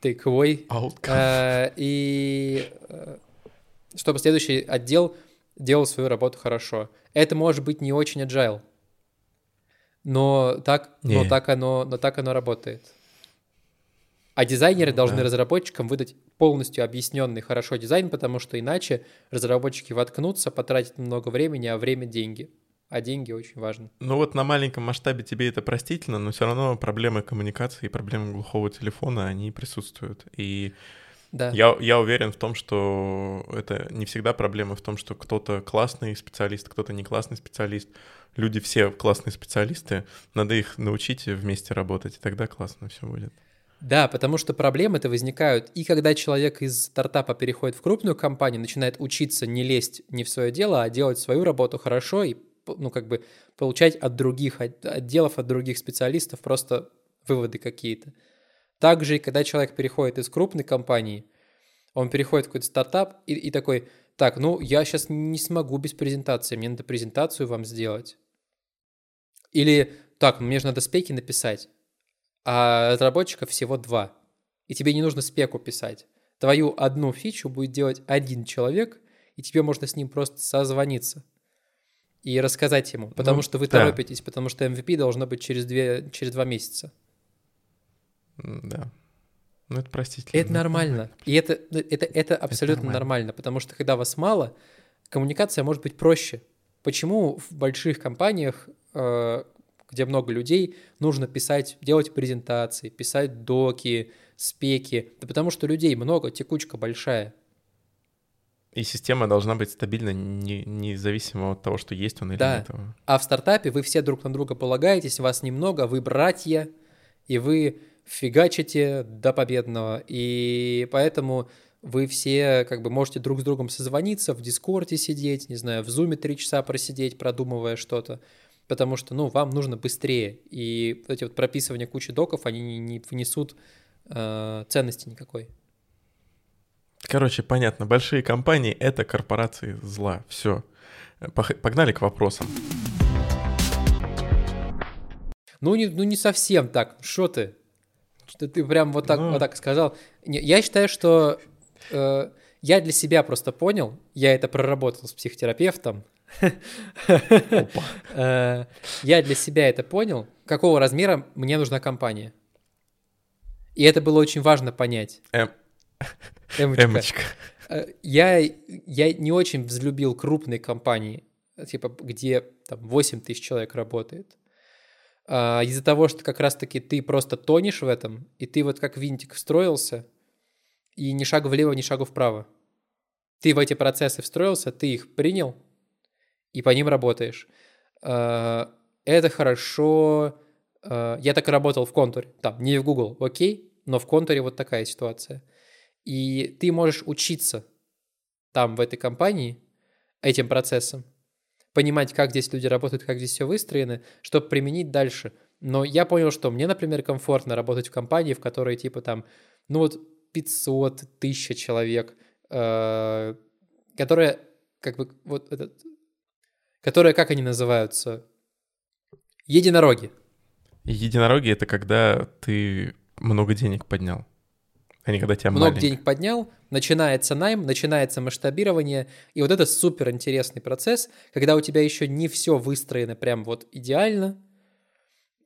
takeaway. Outcome. Э, и э, чтобы следующий отдел делал свою работу хорошо. Это может быть не очень agile, но так, но так, оно, но так оно работает. А дизайнеры ну, должны да. разработчикам выдать полностью объясненный хорошо дизайн, потому что иначе разработчики воткнутся, потратят много времени, а время — деньги. А деньги очень важны. Ну вот на маленьком масштабе тебе это простительно, но все равно проблемы коммуникации и проблемы глухого телефона, они присутствуют. И да. Я, я уверен в том, что это не всегда проблема в том, что кто-то классный специалист, кто-то не классный специалист. Люди все классные специалисты, надо их научить вместе работать, и тогда классно все будет. Да, потому что проблемы это возникают и когда человек из стартапа переходит в крупную компанию, начинает учиться не лезть не в свое дело, а делать свою работу хорошо и ну как бы получать от других отделов, от других специалистов просто выводы какие-то. Также и когда человек переходит из крупной компании, он переходит в какой-то стартап и, и такой, так, ну я сейчас не смогу без презентации, мне надо презентацию вам сделать. Или так, мне же надо спеки написать, а разработчиков всего два, и тебе не нужно спеку писать. Твою одну фичу будет делать один человек, и тебе можно с ним просто созвониться и рассказать ему, потому ну, что вы да. торопитесь, потому что MVP должно быть через, две, через два месяца. Да. Ну, это простительно. Это нормально. И это, ну, это, это абсолютно это нормально. нормально, потому что когда вас мало, коммуникация может быть проще. Почему в больших компаниях, э, где много людей, нужно писать, делать презентации, писать доки, спеки? Да потому что людей много, текучка большая. И система должна быть стабильна, не, независимо от того, что есть он или да. нет. А в стартапе вы все друг на друга полагаетесь, вас немного, вы братья, и вы фигачите до победного, и поэтому вы все как бы можете друг с другом созвониться, в Дискорде сидеть, не знаю, в Зуме три часа просидеть, продумывая что-то, потому что, ну, вам нужно быстрее, и эти вот прописывания кучи доков, они не, не внесут э, ценности никакой. Короче, понятно, большие компании — это корпорации зла, все. Погнали к вопросам. Ну не, ну не совсем так, что ты? Что ты прям вот так, ну... вот так сказал. Я считаю, что э, я для себя просто понял, я это проработал с психотерапевтом. Э, я для себя это понял, какого размера мне нужна компания. И это было очень важно понять. Эм. Эмочка. Э, я, я не очень взлюбил крупные компании, типа, где там 8 тысяч человек работает. А, из-за того, что как раз-таки ты просто тонешь в этом, и ты вот как винтик встроился, и ни шагу влево, ни шагу вправо. Ты в эти процессы встроился, ты их принял, и по ним работаешь. Э, это хорошо. Э, я так и работал в контуре. Там, не в Google, окей, но в контуре вот такая ситуация. И ты можешь учиться там, в этой компании, этим процессом, понимать, как здесь люди работают, как здесь все выстроено, чтобы применить дальше. Но я понял, что мне, например, комфортно работать в компании, в которой типа там, ну вот 500, 1000 человек, э, которая как бы вот этот, которая, как они называются? Единороги. Единороги — это когда ты много денег поднял, а не когда тебя Много маленький. денег поднял, начинается найм, начинается масштабирование, и вот это супер интересный процесс, когда у тебя еще не все выстроено прям вот идеально,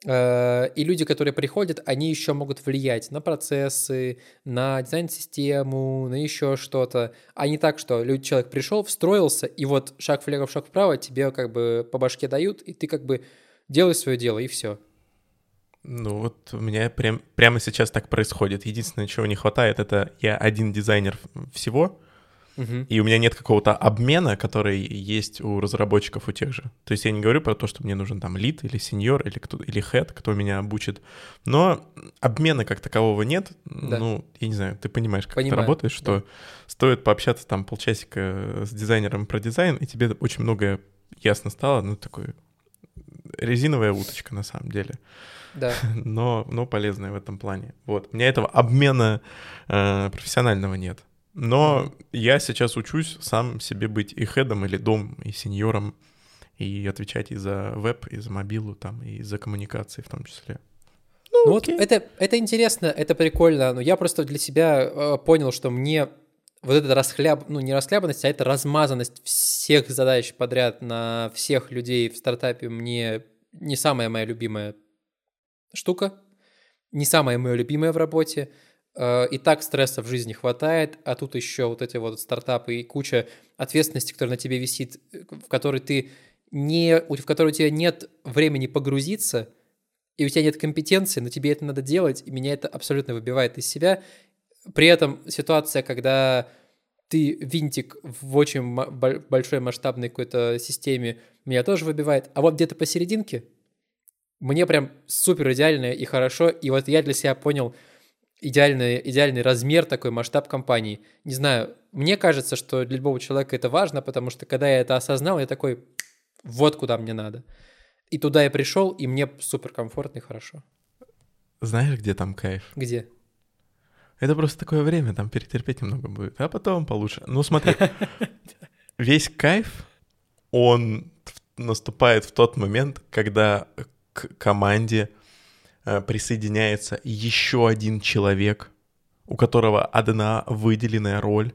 и люди, которые приходят, они еще могут влиять на процессы, на дизайн-систему, на еще что-то, а не так, что человек пришел, встроился, и вот шаг влево, шаг вправо тебе как бы по башке дают, и ты как бы делай свое дело, и все. Ну вот у меня прям, прямо сейчас так происходит. Единственное, чего не хватает, это я один дизайнер всего, Мгм. и у меня нет какого-то обмена, который есть у разработчиков у тех же. То есть я не говорю про то, что мне нужен там лид или сеньор или кто или хед, кто меня обучит, но обмена как такового нет. Да. Ну, я не знаю, ты понимаешь, как Понимаю, это работает, что стоит пообщаться там полчасика с дизайнером про дизайн, и тебе очень многое ясно стало, ну, такой резиновая уточка на самом деле Да. но, но полезная в этом плане. Вот. У меня этого обмена э, профессионального нет. Но я сейчас учусь сам себе быть и хедом, или дом, и сеньором, и отвечать и за веб, и за мобилу, там, и за коммуникации в том числе. Ну вот это, это интересно, это прикольно, но я просто для себя э, понял, что мне вот эта расхляб, ну не расхлябанность, а это размазанность всех задач подряд на всех людей в стартапе мне не самая моя любимая штука, не самая моя любимая в работе. Э, И так стресса в жизни хватает, а тут еще вот эти вот стартапы и куча ответственности, которая на тебе висит, э, в которой ты не, в которой у тебя нет времени погрузиться, и у тебя нет компетенции, но тебе это надо делать, и меня это абсолютно выбивает из себя. При этом ситуация, когда ты винтик в очень большой масштабной какой-то системе, меня тоже выбивает. А вот где-то посерединке мне прям супер идеально и хорошо. И вот я для себя понял идеальный, идеальный размер такой, масштаб компании. Не знаю, мне кажется, что для любого человека это важно, потому что когда я это осознал, я такой, вот куда мне надо. И туда я пришел, и мне супер комфортно и хорошо. Знаешь, где там кайф? Где? Это просто такое время, там перетерпеть немного будет, а потом получше. Ну смотри, весь кайф, он наступает в тот момент, когда к команде присоединяется еще один человек, у которого одна выделенная роль,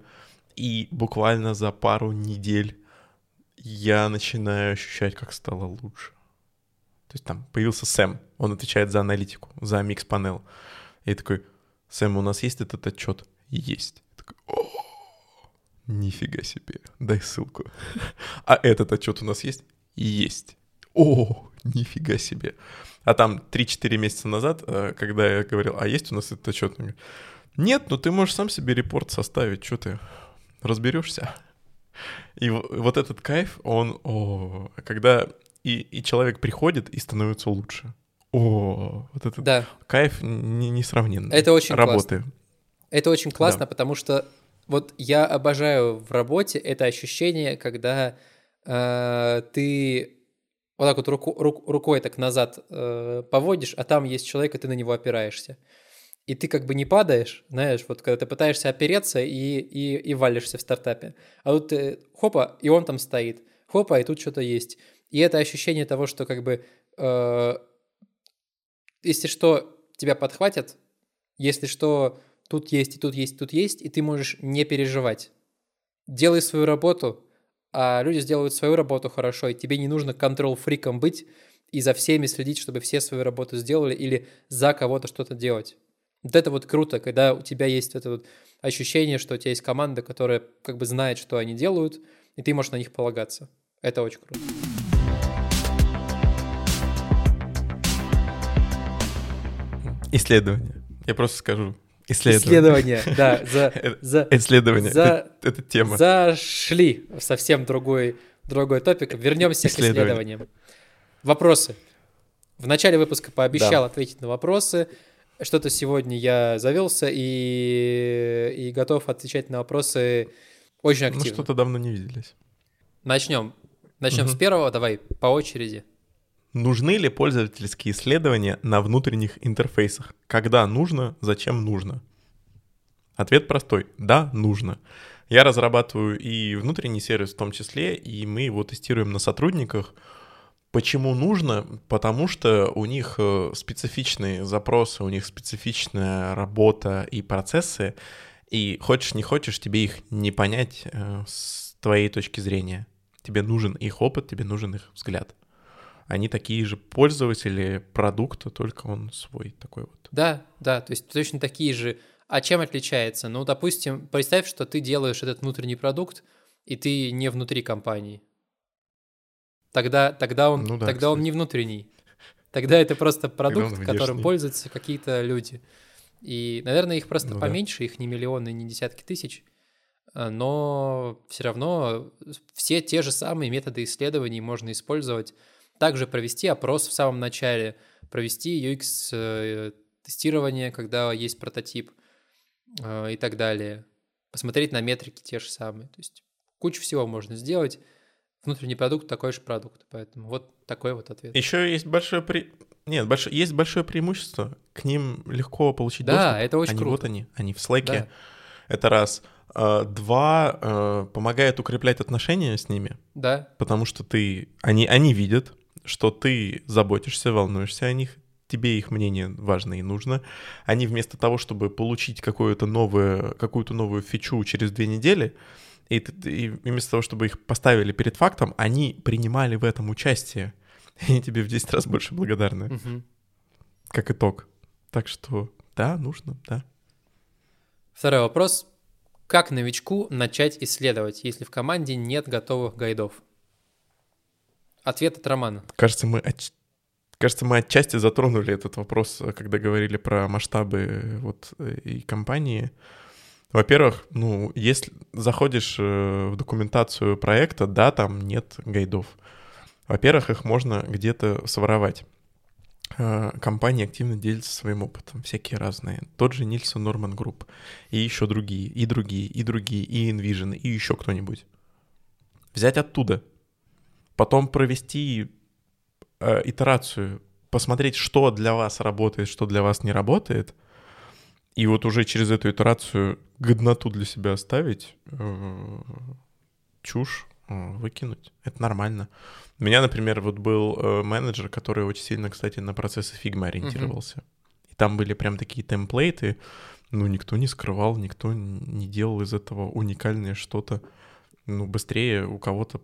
и буквально за пару недель я начинаю ощущать, как стало лучше. То есть там появился Сэм, он отвечает за аналитику, за микс-панел. И я такой, Сэм, у нас есть этот отчет? Есть. Я такой, «О, нифига себе, дай ссылку. А этот отчет у нас есть? Есть. О, нифига себе. А там 3-4 месяца назад, э, когда я говорил, а есть у нас этот отчет? Нет, ну ты можешь сам себе репорт составить, что ты разберешься. И вот этот кайф, он, о, когда и, и человек приходит и становится лучше. О, вот этот Да, кайф не- несравненный. Это очень Работы. это очень классно, Да. потому что вот я обожаю в работе это ощущение, когда э, ты вот так вот руку- рук- рукой так назад э, поводишь, а там есть человек, и ты на него опираешься. И ты как бы не падаешь, знаешь, вот когда ты пытаешься опереться и, и, и валишься в стартапе. А тут ты, хопа, и он там стоит. Хопа, и тут что-то есть. И это ощущение того, что как бы, э, если что, тебя подхватят, если что, тут есть, и тут есть, и тут есть, и ты можешь не переживать. Делай свою работу, а люди сделают свою работу хорошо, и тебе не нужно контрол-фриком быть и за всеми следить, чтобы все свою работу сделали или за кого-то что-то делать. Вот это вот круто, когда у тебя есть это вот ощущение, что у тебя есть команда, которая как бы знает, что они делают, и ты можешь на них полагаться. Это очень круто. Исследование. Я просто скажу. Исследование. Исследование, да, за, Это- за, Исследование. За- Это, это тема. зашли в совсем другой другой топик. Вернемся к исследованиям. Вопросы. В начале выпуска пообещал да. ответить на вопросы. Что-то сегодня я завелся и, и готов отвечать на вопросы очень ну, активно. Ну, что-то давно не виделись. Начнем. Начнем угу. с первого, давай, по очереди. Нужны ли пользовательские исследования на внутренних интерфейсах? Когда нужно, зачем нужно? Ответ простой. Да, нужно. Я разрабатываю и внутренний сервис в том числе, и мы его тестируем на сотрудниках. Почему нужно? Потому что у них э, специфичные запросы, у них специфичная работа и процессы, и хочешь не хочешь, тебе их не понять э, с твоей точки зрения. Тебе нужен их опыт, тебе нужен их взгляд. Они такие же пользователи продукта, только он свой такой вот. Да, да, то есть точно такие же а чем отличается? Ну, допустим, представь, что ты делаешь этот внутренний продукт, и ты не внутри компании. Тогда, тогда, он, ну да, тогда он не внутренний. Тогда это просто продукт, которым пользуются какие-то люди. И, наверное, их просто ну, поменьше, да. их не миллионы, не десятки тысяч. А, но все равно все те же самые методы исследований можно использовать. Также провести опрос в самом начале, провести UX-тестирование, э, когда есть прототип – э, и так далее. Посмотреть на метрики те же самые. То есть кучу всего можно сделать. Внутренний продукт такой же продукт. Поэтому вот такой вот ответ. Еще есть большое при... Нет, больш... есть большое преимущество. К ним легко получить да, доступ. Да, это очень они, круто. Вот они, они в Slack. Да. Это раз. А, два, помогает укреплять отношения с ними. Да. Потому что ты... Они, они видят, что ты заботишься, волнуешься о них, тебе их мнение важно и нужно. Они вместо того, чтобы получить какую-то новую, какую-то новую фичу через две недели, и, и вместо того, чтобы их поставили перед фактом, они принимали в этом участие. И они тебе в 10 раз больше благодарны. Угу. Как итог. Так что да, нужно, да. Второй вопрос. Как новичку начать исследовать, если в команде нет готовых гайдов? Ответ от Романа. Кажется, мы Кажется, мы отчасти затронули этот вопрос, когда говорили про масштабы вот и компании. Во-первых, ну, если заходишь э, в документацию проекта, да, там нет гайдов. Во-первых, их можно где-то своровать. Э, компании активно делятся своим опытом, всякие разные. Тот же Nielsen Norman Group, и еще другие, и другие, и другие, и InVision, и еще кто-нибудь. Взять оттуда, потом провести э, итерацию, посмотреть, что для вас работает, что для вас не работает, и вот уже через эту итерацию годноту для себя оставить, э, чушь э, выкинуть. Это нормально. У меня, например, вот был э, менеджер, который очень сильно, кстати, на процессы фигмы ориентировался. Uh-huh. И там были прям такие темплейты, ну, никто не скрывал, никто не делал из этого уникальное что-то. Ну, быстрее у кого-то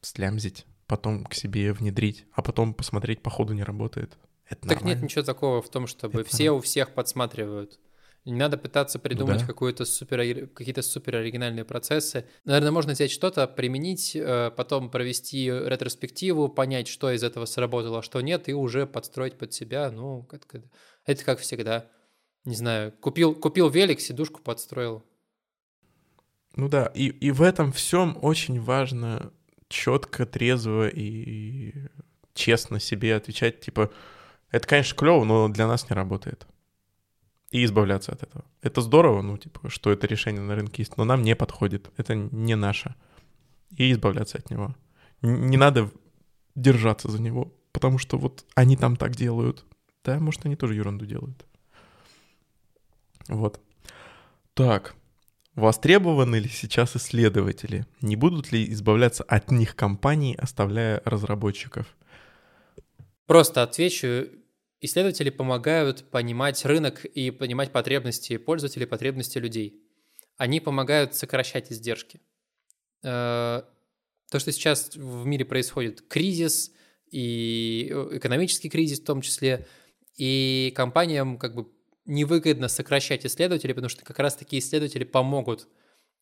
слямзить потом к себе внедрить, а потом посмотреть, по ходу не работает. Это так нормально. нет ничего такого в том, чтобы это все у всех подсматривают. Не надо пытаться придумать да. какую-то супер, какие-то супер оригинальные процессы. Наверное, можно взять что-то, применить, э, потом провести ретроспективу, понять, что из этого сработало, а что нет, и уже подстроить под себя. Ну, это, это как всегда. Не знаю, купил, купил велик, сидушку подстроил. Ну да, и, и в этом всем очень важно четко, трезво и честно себе отвечать, типа, это, конечно, клево, но для нас не работает. И избавляться от этого. Это здорово, ну, типа, что это решение на рынке есть, но нам не подходит. Это не наше. И избавляться от него. Не надо держаться за него, потому что вот они там так делают. Да, может, они тоже ерунду делают. Вот. Так, Востребованы ли сейчас исследователи? Не будут ли избавляться от них компании, оставляя разработчиков? Просто отвечу. Исследователи помогают понимать рынок и понимать потребности пользователей, потребности людей. Они помогают сокращать издержки. Э, то, что сейчас в мире происходит, кризис и э, экономический кризис в том числе, и компаниям как бы невыгодно сокращать исследователей, потому что как раз такие исследователи помогут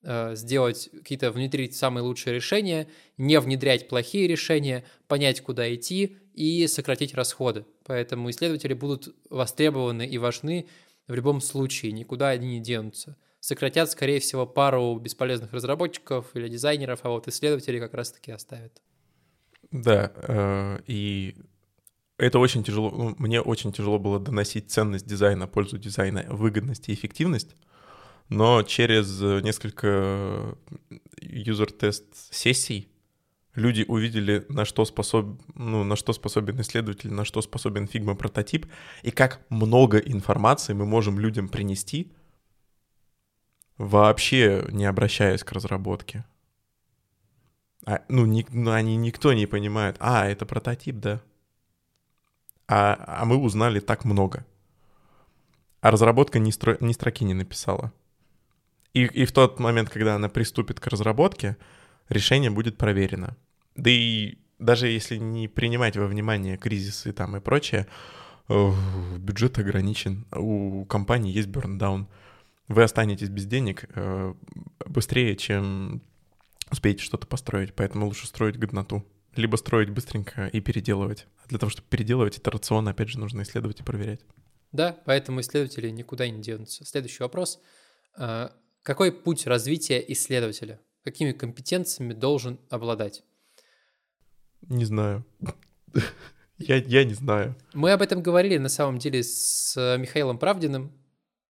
э, сделать какие-то, внедрить самые лучшие решения, не внедрять плохие решения, понять, куда идти и сократить расходы. Поэтому исследователи будут востребованы и важны в любом случае, никуда они не денутся. сократят, скорее всего, пару бесполезных разработчиков или дизайнеров, а вот исследователи как раз-таки оставят. Да, э, и это очень тяжело, ну, мне очень тяжело было доносить ценность дизайна, пользу дизайна, выгодность и эффективность, но через несколько юзер-тест сессий люди увидели, на что, способ, ну, на что способен исследователь, на что способен Figma прототип, и как много информации мы можем людям принести, вообще не обращаясь к разработке. А, ну, ни, ну, они никто не понимает, а, это прототип, да. А, а мы узнали так много. А разработка ни, стро, ни строки не написала. И, и в тот момент, когда она приступит к разработке, решение будет проверено. Да и даже если не принимать во внимание кризисы там и прочее, бюджет ограничен, у компании есть берндаун. Вы останетесь без денег э, быстрее, чем успеете что-то построить, поэтому лучше строить годноту. Либо строить быстренько и переделывать. А для того, чтобы переделывать, это рацион, опять же, нужно исследовать и проверять. Да, поэтому исследователи никуда не денутся. Следующий вопрос. А, какой путь развития исследователя? Какими компетенциями должен обладать? Не знаю. Я, я не знаю. Мы об этом говорили на самом деле с Михаилом Правдиным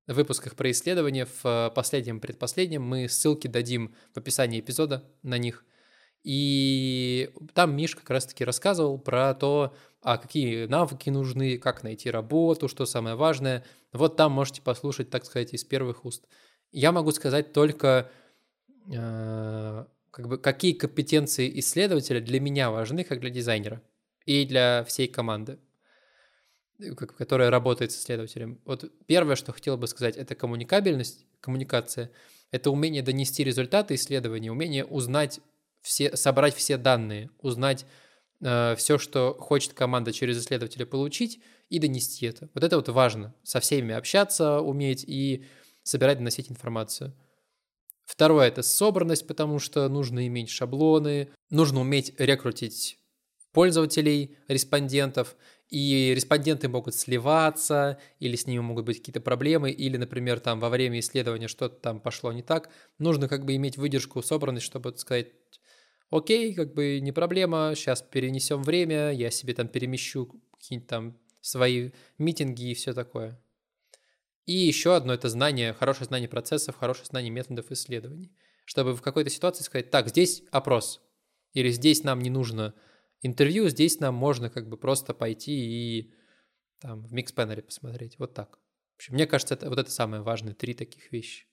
в выпусках про исследования, в э, последнем, предпоследнем. Мы ссылки дадим в описании эпизода на них. И там Миш как раз-таки рассказывал про то, а какие навыки нужны, как найти работу, что самое важное. Вот там можете послушать, так сказать, из первых уст. Я могу сказать только э, как бы, какие компетенции исследователя для меня важны, как для дизайнера и для всей команды, э, которая работает с исследователем. Вот первое, что хотел бы сказать, это коммуникабельность, коммуникация. Это умение донести результаты исследования, умение узнать все, собрать все данные, узнать э, все, что хочет команда через исследователя получить, и донести это. Вот это вот важно. Со всеми общаться, уметь и собирать, доносить информацию. Второе – это собранность, потому что нужно иметь шаблоны, нужно уметь рекрутить пользователей, респондентов, и респонденты могут сливаться, или с ними могут быть какие-то проблемы, или, например, там во время исследования что-то там пошло не так. Нужно как бы иметь выдержку, собранность, чтобы сказать, окей, как бы не проблема, сейчас перенесем время, я себе там перемещу какие-нибудь там свои митинги и все такое. И еще одно это знание, хорошее знание процессов, хорошее знание методов исследований. Чтобы в какой-то ситуации сказать, так, здесь опрос, или здесь нам не нужно интервью, здесь нам можно как бы просто пойти и там в микс-панеле посмотреть. Вот так. В общем, мне кажется, это, вот это самые важные три таких вещи.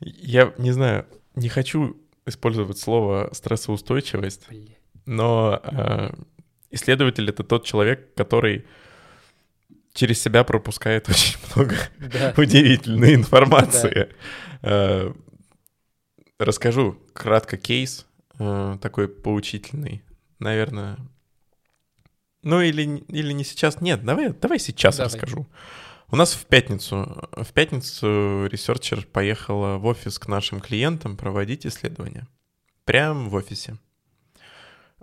Я не знаю, не хочу использовать слово стрессоустойчивость, Блин. но э, исследователь это тот человек, который через себя пропускает очень много да. удивительной информации. Да. Э, расскажу кратко кейс, э, такой поучительный. Наверное, ну или, или не сейчас. Нет, давай, давай сейчас давай. расскажу. У нас в пятницу, в пятницу researcher поехала в офис к нашим клиентам проводить исследования. Прям в офисе.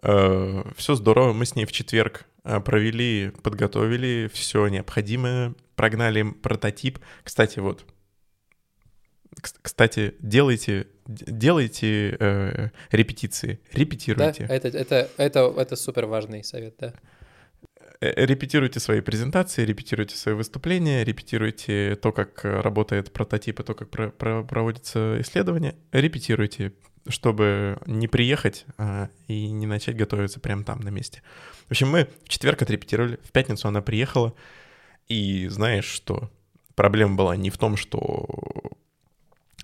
Э, все здорово, мы с ней в четверг э, провели, подготовили все необходимое, прогнали прототип. Кстати, вот, кстати, делайте, делайте э, репетиции, репетируйте. Да, это, это, это, это супер важный совет, да. Э, репетируйте свои презентации, репетируйте свои выступления, репетируйте то, как работает прототип и то, как про про проводится исследование. Репетируйте, чтобы не приехать а, и не начать готовиться прямо там на месте. В общем, мы в четверг отрепетировали, в пятницу она приехала, и знаешь что? Проблема была не в том, что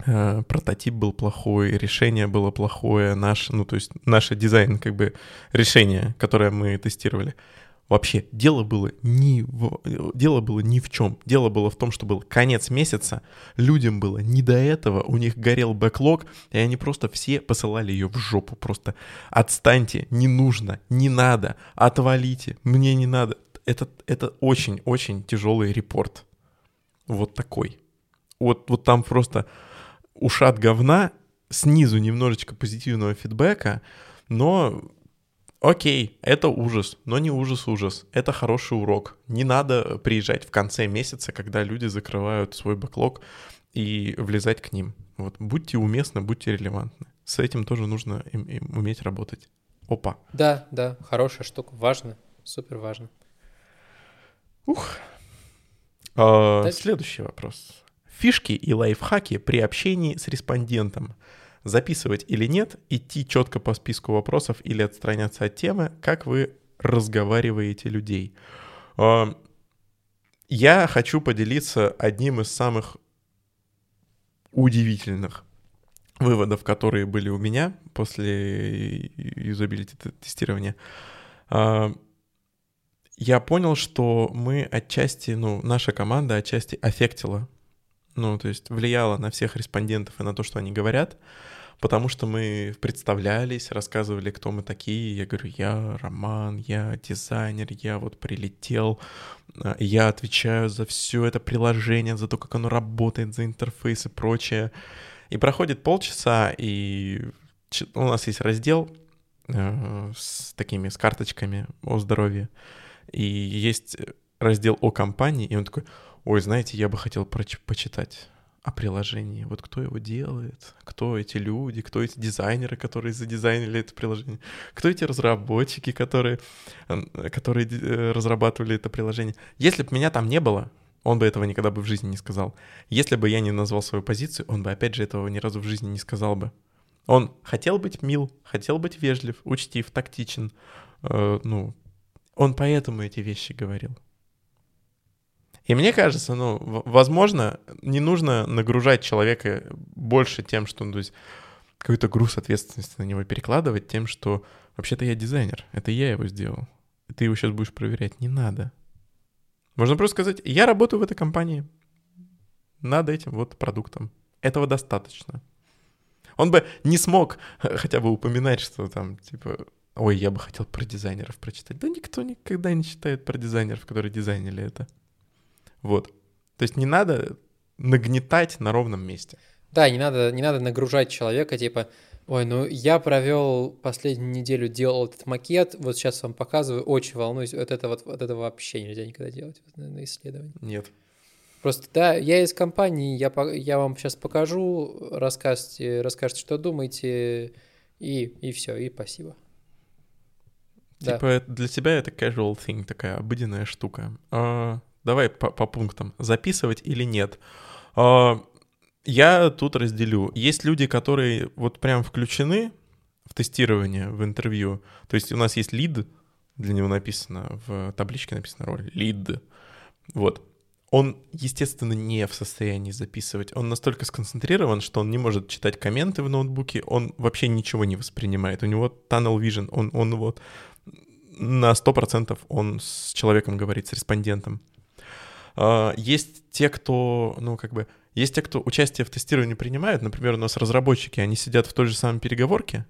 э, прототип был плохой, решение было плохое, наш, ну то есть наше дизайн, как бы решение, которое мы тестировали. Вообще, дело было, не в, дело было ни в чем. Дело было в том, что был конец месяца, людям было не до этого, у них горел бэклог, и они просто все посылали ее в жопу. Просто отстаньте, не нужно, не надо, отвалите, мне не надо. Это, это очень-очень тяжелый репорт. Вот такой. Вот, вот там просто ушат говна, снизу немножечко позитивного фидбэка, но Окей, это ужас, но не ужас-ужас. Это хороший урок. Не надо приезжать в конце месяца, когда люди закрывают свой бэклог и влезать к ним. Вот будьте уместны, будьте релевантны. С этим тоже нужно им, им уметь работать. Опа. Да, да, хорошая штука, важно, супер важно. Ух. А, следующий вопрос. Фишки и лайфхаки при общении с респондентом. Записывать или нет, идти четко по списку вопросов или отстраняться от темы, как вы разговариваете людей. А, я хочу поделиться одним из самых удивительных выводов, которые были у меня после юзабилити тестирования. А, я понял, что мы отчасти, ну, наша команда отчасти аффектила, ну, то есть влияла на всех респондентов и на то, что они говорят, потому что мы представлялись, рассказывали, кто мы такие. Я говорю, я Роман, я дизайнер, я вот прилетел, а, я отвечаю за все это приложение, за то, как оно работает, за интерфейс и прочее. И проходит полчаса, и у нас есть раздел э, с такими, с карточками о здоровье и есть раздел о компании, и он такой, ой, знаете, я бы хотел почитать о приложении. Вот кто его делает, кто эти люди, кто эти дизайнеры, которые задизайнили это приложение, кто эти разработчики, которые, которые э, разрабатывали это приложение. Если бы меня там не было, он бы этого никогда бы в жизни не сказал. Если бы я не назвал свою позицию, он бы опять же этого ни разу в жизни не сказал бы. Он хотел быть мил, хотел быть вежлив, учтив, тактичен, э, ну, он поэтому эти вещи говорил. И мне кажется, ну, возможно, не нужно нагружать человека больше тем, что, ну, то есть, какой-то груз ответственности на него перекладывать тем, что вообще-то я дизайнер, это я его сделал. И ты его сейчас будешь проверять. Не надо. Можно просто сказать, я работаю в этой компании над этим вот продуктом. Этого достаточно. Он бы не смог хотя бы упоминать, что там, типа, Ой, я бы хотел про дизайнеров прочитать. Да никто никогда не читает про дизайнеров, которые дизайнили это. Вот. То есть не надо нагнетать на ровном месте. Да, не надо, не надо нагружать человека, типа, ой, ну я провел последнюю неделю, делал этот макет, вот сейчас вам показываю, очень волнуюсь, вот это вот, вот это вообще нельзя никогда делать на исследовании. Нет. Просто, да, я из компании, я, я вам сейчас покажу, расскажете, расскажете, что думаете, и, и все, и спасибо. Типа да. для тебя это casual thing, такая обыденная штука. А, давай по, по пунктам. Записывать или нет? А, я тут разделю. Есть люди, которые вот прям включены в тестирование, в интервью. То есть у нас есть лид, для него написано, в табличке написано роль, лид. Вот. Он, естественно, не в состоянии записывать. Он настолько сконцентрирован, что он не может читать комменты в ноутбуке, он вообще ничего не воспринимает. У него tunnel vision, он, он вот на 100% он с человеком говорит, с респондентом. А, есть те, кто, ну, как бы, есть те, кто участие в тестировании принимают. Например, у нас разработчики, они сидят в той же самой переговорке,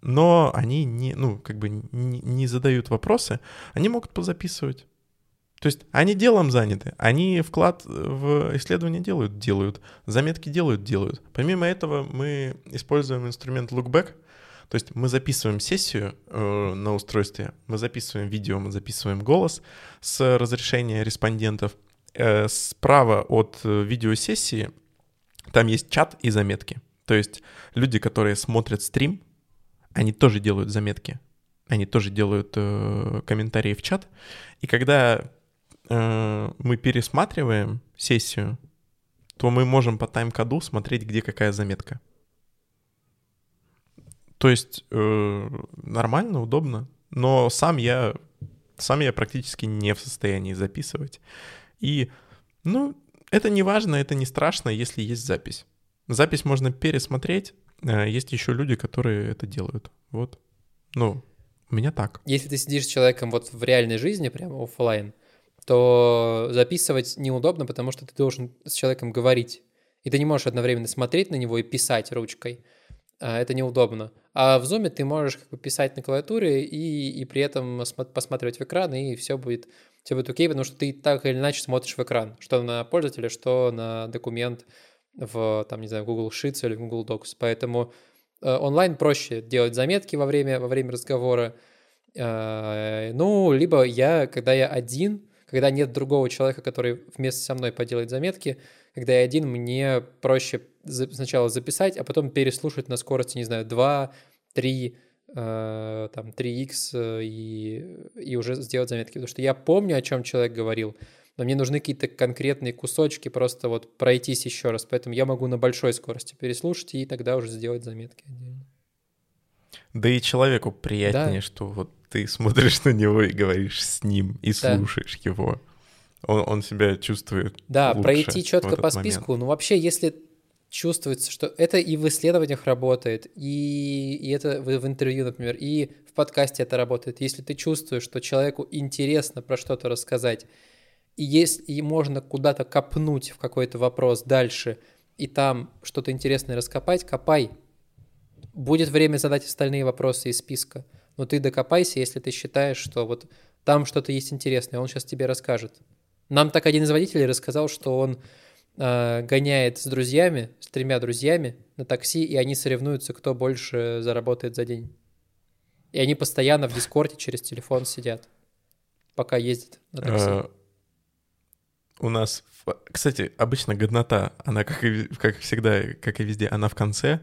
но они не, ну, как бы не, не задают вопросы, они могут позаписывать. То есть они делом заняты, они вклад в исследование делают, делают, заметки делают, делают. Помимо этого мы используем инструмент Lookback — то есть мы записываем сессию э, на устройстве, мы записываем видео, мы записываем голос с разрешения респондентов. Э, справа от э, видеосессии там есть чат и заметки. То есть люди, которые смотрят стрим, они тоже делают заметки, они тоже делают э, комментарии в чат. И когда э, мы пересматриваем сессию, то мы можем по тайм-коду смотреть, где какая заметка. То есть э, нормально, удобно, но сам я, сам я практически не в состоянии записывать. И, ну, это не важно, это не страшно, если есть запись. Запись можно пересмотреть, э, есть еще люди, которые это делают. Вот. Ну, у меня так. Если ты сидишь с человеком вот в реальной жизни, прямо офлайн, то записывать неудобно, потому что ты должен с человеком говорить. И ты не можешь одновременно смотреть на него и писать ручкой. А, это неудобно. А в Zoom ты можешь как бы писать на клавиатуре и, и при этом посматривать в экран, и все будет, все будет окей, потому что ты так или иначе смотришь в экран, что на пользователя, что на документ в, там, не знаю, Google Sheets или Google Docs. Поэтому э, онлайн проще делать заметки во время, во время разговора, Э, ну, либо я, когда я один, когда нет другого человека, который вместе со мной поделает заметки, когда я один, мне проще сначала записать, а потом переслушать на скорости, не знаю, 2, 3, э, там, 3х э, и, и уже сделать заметки. Потому что я помню, о чем человек говорил, но мне нужны какие-то конкретные кусочки, просто вот пройтись еще раз. Поэтому я могу на большой скорости переслушать и тогда уже сделать заметки отдельно. Да и человеку приятнее, да. что вот ты смотришь на него и говоришь с ним, и да. слушаешь его. Он, он себя чувствует Да, лучше пройти четко по списку. Момент. Ну, вообще, если чувствуется, что это и в исследованиях работает, и, и это в, в интервью, например, и в подкасте это работает. Если ты чувствуешь, что человеку интересно про что-то рассказать, и если и можно куда-то копнуть в какой-то вопрос дальше, и там что-то интересное раскопать, копай. Будет время задать остальные вопросы из списка. Но ты докопайся, если ты считаешь, что вот там что-то есть интересное, он сейчас тебе расскажет. Нам так один из водителей рассказал, что он э, гоняет с друзьями, с тремя друзьями на такси, и они соревнуются, кто больше заработает за день. И они постоянно в Дискорде через телефон сидят, пока ездят на такси. А, у нас, кстати, обычно годнота, она как и, как всегда, как и везде, она в конце.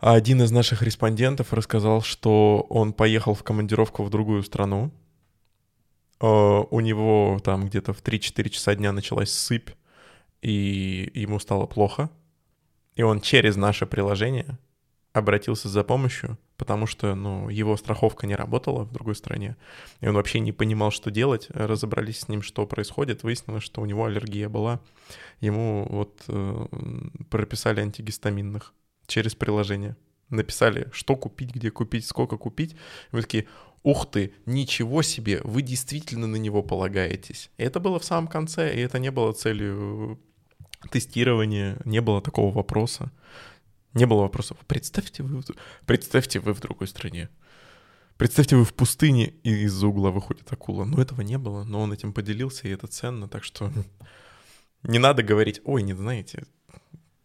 А один из наших респондентов рассказал, что он поехал в командировку в другую страну. А, у него там где-то в 3-4 часа дня началась сыпь, и ему стало плохо. И он через наше приложение обратился за помощью, потому что, ну, его страховка не работала в другой стране, и он вообще не понимал, что делать. Разобрались с ним, что происходит, выяснилось, что у него аллергия была. Ему вот э, прописали антигистаминных через приложение. Написали, что купить, где купить, сколько купить. И мы такие, ух ты, ничего себе, вы действительно на него полагаетесь. И это было в самом конце, и это не было целью тестирования, не было такого вопроса. Не было вопросов. Представьте вы, представьте вы в другой стране. Представьте, вы в пустыне, и из-за угла выходит акула. Но этого не было, но он этим поделился, и это ценно, так что не надо говорить, ой, не знаете,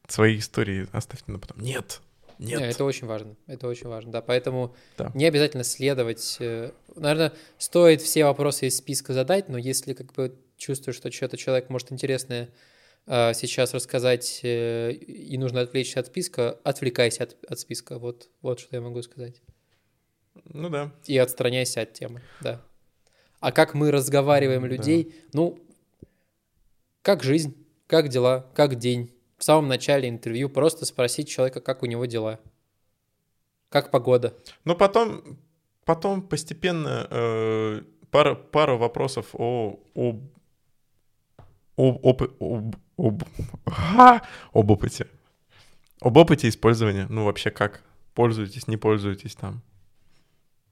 свои истории оставьте на потом. Нет, нет. Не, это очень важно, это очень важно, да, поэтому да. не обязательно следовать. Э, Наверное, стоит все вопросы из списка задать, но если как бы чувствуешь, что что-то человек может интересное сейчас рассказать э, и нужно отвлечься от списка, отвлекайся от, от списка. Вот, вот что я могу сказать. Ну да. И отстраняйся от темы, да. А как мы разговариваем людей, да. ну, как жизнь, как дела, как день. В самом начале интервью просто спросить человека, как у него дела. Как погода. Ну, потом, потом постепенно э, пара, пара вопросов о, о об, об, об, об, а, об опыте. Об опыте использования. Ну, вообще как? Пользуетесь, не пользуетесь там?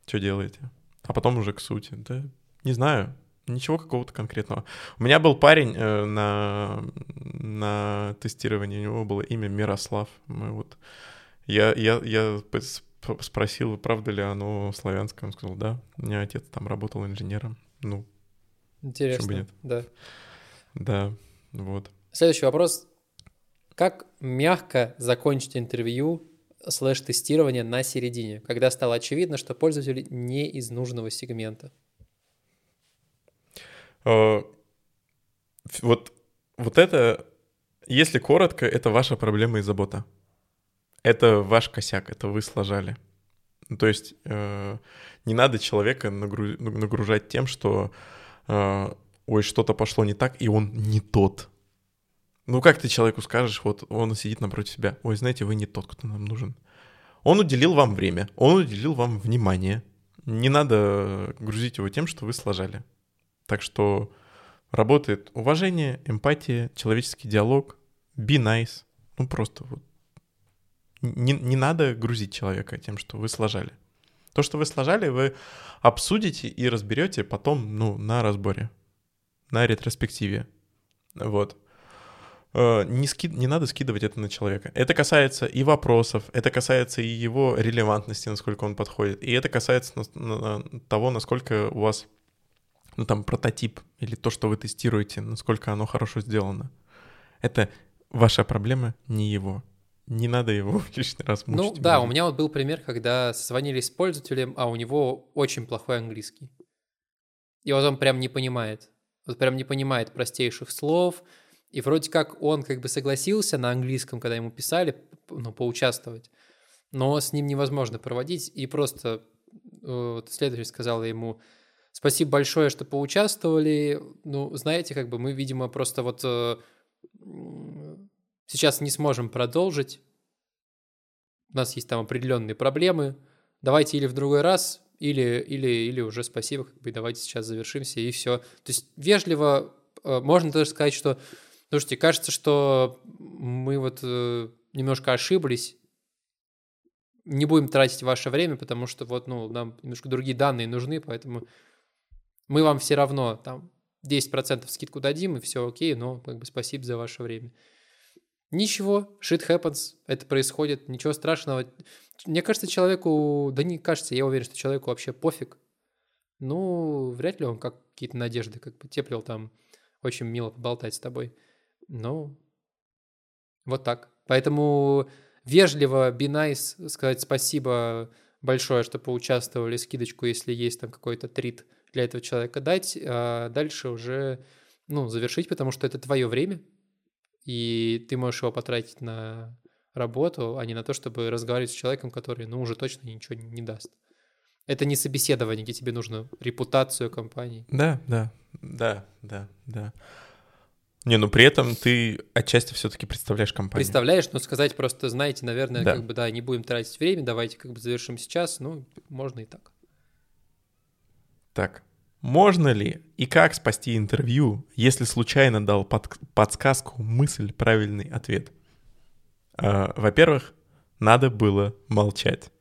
Что делаете? А потом уже к сути. Да, не знаю. Ничего какого-то конкретного. У меня был парень э, на, на тестировании, у него было имя Мирослав. Мы вот, я, я, я спросил, правда ли оно славянское. Он сказал, да. У меня отец там работал инженером. Ну, Интересно, бы нет. да. Да, вот. Следующий вопрос. Как мягко закончить интервью слэш-тестирование на середине, когда стало очевидно, что пользователь не из нужного сегмента? Uh, вот, вот это, если коротко, это ваша проблема и забота. Это ваш косяк, это вы сложали. То есть э, не надо человека нагру- нагружать тем, что э, ой, что-то пошло не так, и он не тот. Ну как ты человеку скажешь, вот он сидит напротив себя, ой, знаете, вы не тот, кто нам нужен. Он уделил вам время, он уделил вам внимание. Не надо грузить его тем, что вы сложали. Так что работает уважение, эмпатия, человеческий диалог, be nice. Ну просто вот. Не, не надо грузить человека тем, что вы сложали. То, что вы сложали, вы обсудите и разберете потом, ну, на разборе на ретроспективе. Вот. Э, не, ски... не надо скидывать это на человека. Это касается и вопросов, это касается и его релевантности, насколько он подходит, и это касается на... На... того, насколько у вас, ну там, прототип или то, что вы тестируете, насколько оно хорошо сделано. Это ваша проблема, не его. не надо его лишний раз мучить. Ну да, у меня вот был пример, когда созвонили с пользователем, а у него очень плохой английский. И вот он прям не понимает. Вот прям не понимает простейших слов. И вроде как он как бы согласился на английском, когда ему писали, ну, поучаствовать. Но с ним невозможно проводить. И просто э, вот следователь сказал ему, спасибо большое, что поучаствовали. Ну, знаете, как бы мы, видимо, просто вот э, сейчас не сможем продолжить. У нас есть там определенные проблемы. Давайте или в другой раз, или, или, или уже спасибо, как бы давайте сейчас завершимся, и все. То есть вежливо э, можно даже сказать, что, слушайте, кажется, что мы вот э, немножко ошиблись, не будем тратить ваше время, потому что вот, ну, нам немножко другие данные нужны, поэтому мы вам все равно там 10% скидку дадим, и все окей, но как бы спасибо за ваше время. Ничего, shit happens, это происходит, ничего страшного. Мне кажется, человеку, да не кажется, я уверен, что человеку вообще пофиг. Ну, вряд ли он как какие-то надежды как бы теплил там, очень мило поболтать с тобой. Ну, вот так. Поэтому вежливо, be nice, сказать спасибо большое, что поучаствовали, скидочку, если есть там какой-то трит для этого человека дать, а дальше уже, ну, завершить, потому что это твое время, и ты можешь его потратить на работу, а не на то, чтобы разговаривать с человеком, который, ну, уже точно ничего не даст. Это не собеседование, где тебе нужно репутацию компании. Да, да, да, да, да. Не, ну при этом ты отчасти все-таки представляешь компанию. Представляешь, но сказать просто, знаете, наверное, да. как бы, да, не будем тратить время, давайте как бы завершим сейчас, ну, можно и так. Так, можно ли и как спасти интервью, если случайно дал под, подсказку, мысль, правильный ответ? А, во-первых, надо было молчать.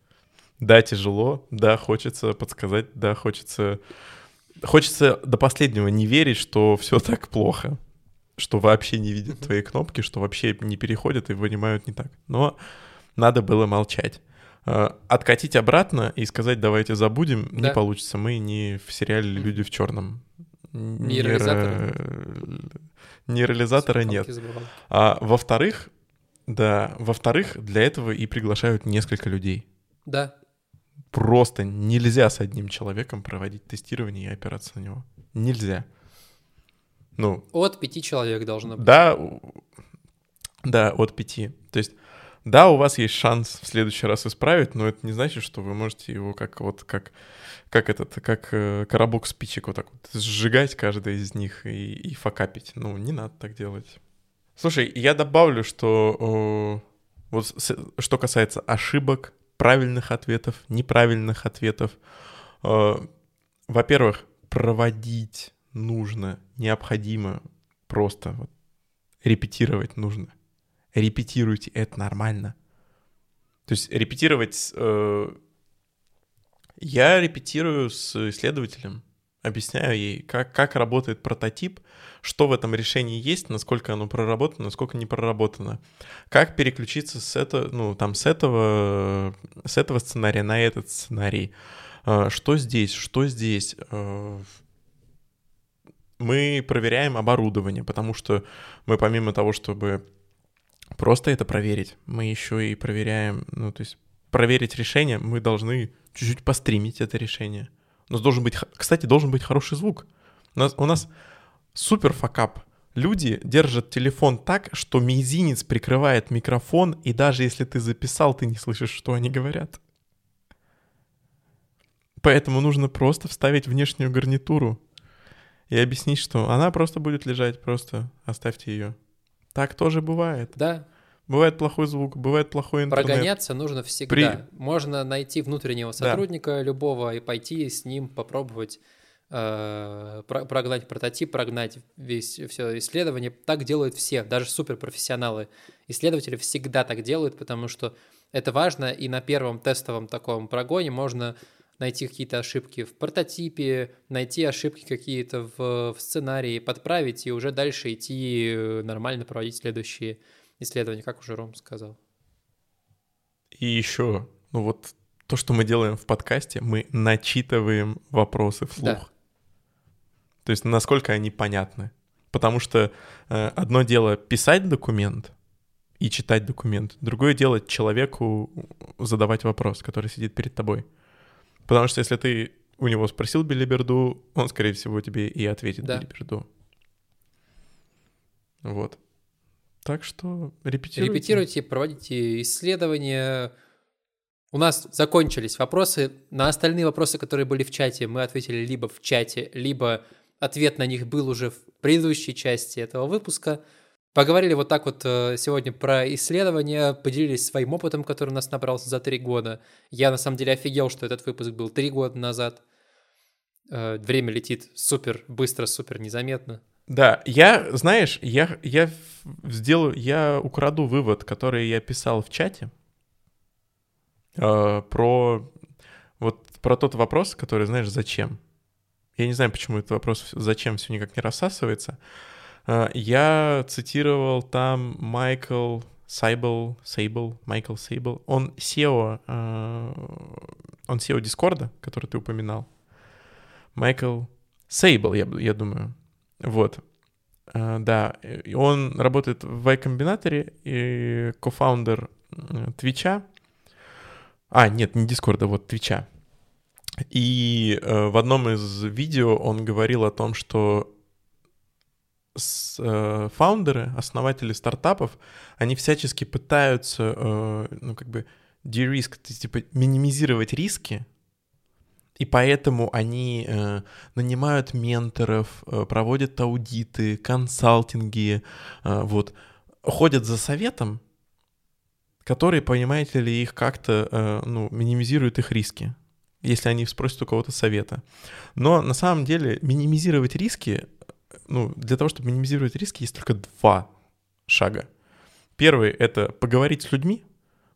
Да, тяжело, да, хочется подсказать, да, хочется... Хочется до последнего не верить, что все так плохо, что вообще не видят твои кнопки, что вообще не переходят и вынимают не так. Но надо было молчать. Э, откатить обратно и сказать давайте забудем да. не получится. Мы не в сериале «Люди в черном». Нейролизатора нет. А во-вторых, да, во-вторых, для этого и приглашают несколько людей. Да. Просто нельзя с одним человеком проводить тестирование и опираться на него. Нельзя. Ну, от пяти человек должно быть. Да, да, от пяти. То есть да, у вас есть шанс в следующий раз исправить, но это не значит, что вы можете его как вот как как этот как э, коробок спичек вот так вот сжигать каждый из них и, и факапить. Ну не надо так делать. Слушай, я добавлю, что э, вот с, что касается ошибок, правильных ответов, неправильных ответов, э, во-первых, проводить нужно, необходимо просто вот, репетировать нужно репетируйте, это нормально. То есть репетировать... Э, я репетирую с исследователем, объясняю ей, как, как работает прототип, что в этом решении есть, насколько оно проработано, насколько не проработано. Как переключиться с, это, ну, там, с, этого, с этого сценария на этот сценарий. Э, что здесь, что здесь. Мы проверяем оборудование, потому что мы помимо того, чтобы просто это проверить. Мы еще и проверяем, ну, то есть проверить решение, мы должны чуть-чуть постримить это решение. У нас должен быть, кстати, должен быть хороший звук. У нас, у нас супер факап. Люди держат телефон так, что мизинец прикрывает микрофон, и даже если ты записал, ты не слышишь, что они говорят. Поэтому нужно просто вставить внешнюю гарнитуру и объяснить, что она просто будет лежать, просто оставьте ее. Так тоже бывает. Да. Бывает плохой звук, бывает плохой интернет. Прогоняться нужно всегда. При... Можно найти внутреннего сотрудника да. любого и пойти с ним попробовать э, прогнать прототип, прогнать весь все исследование. Так делают все, даже суперпрофессионалы. Исследователи всегда так делают, потому что это важно, и на первом тестовом таком прогоне можно найти какие-то ошибки в прототипе, найти ошибки какие-то в, в сценарии, подправить и уже дальше идти э, нормально проводить следующие исследования, как уже Ром сказал. И еще, ну вот то, что мы делаем в подкасте, мы начитываем вопросы вслух. Да. То есть насколько они понятны. Потому что э, одно дело писать документ, и читать документ. Другое дело человеку задавать вопрос, который сидит перед тобой. Потому что если ты у него спросил билиберду, он, скорее всего, тебе и ответит да. билиберду. Вот. Так что репетируйте. Репетируйте, проводите исследования. У нас закончились вопросы. На остальные вопросы, которые были в чате, мы ответили либо в чате, либо ответ на них был уже в предыдущей части этого выпуска. Поговорили вот так вот э, сегодня про исследования, поделились своим опытом, который у нас набрался за три года. Я на самом деле офигел, что этот выпуск был три года назад. Э, время летит супер быстро, супер незаметно. Да, я, знаешь, я, я сделаю, я украду вывод, который я писал в чате э, про вот про тот вопрос, который, знаешь, зачем. Я не знаю, почему этот вопрос зачем все никак не рассасывается. Я цитировал там Майкл Сайбл, Сейбл, Майкл Сейбл. Он SEO, э, он SEO Дискорда, который ты упоминал. Майкл Сайбел, я, я думаю. Вот. Э, да, он работает в Y Combinator е и co-founder Twitch а. А, нет, не Discord а, вот Twitch а. И в одном из видео он говорил о том, что с, э, founder ы, основатели стартапов, они всячески пытаются, ну, как бы, de-risk, типа, минимизировать риски, и поэтому они э, нанимают менторов, э, проводят аудиты, консалтинги, э, вот, ходят за советом, который, понимаете ли, их как-то, э, ну, минимизирует их риски, если они спросят у кого-то совета. Но на самом деле минимизировать риски, ну, для того, чтобы минимизировать риски, есть только два шага. Первый — это поговорить с людьми,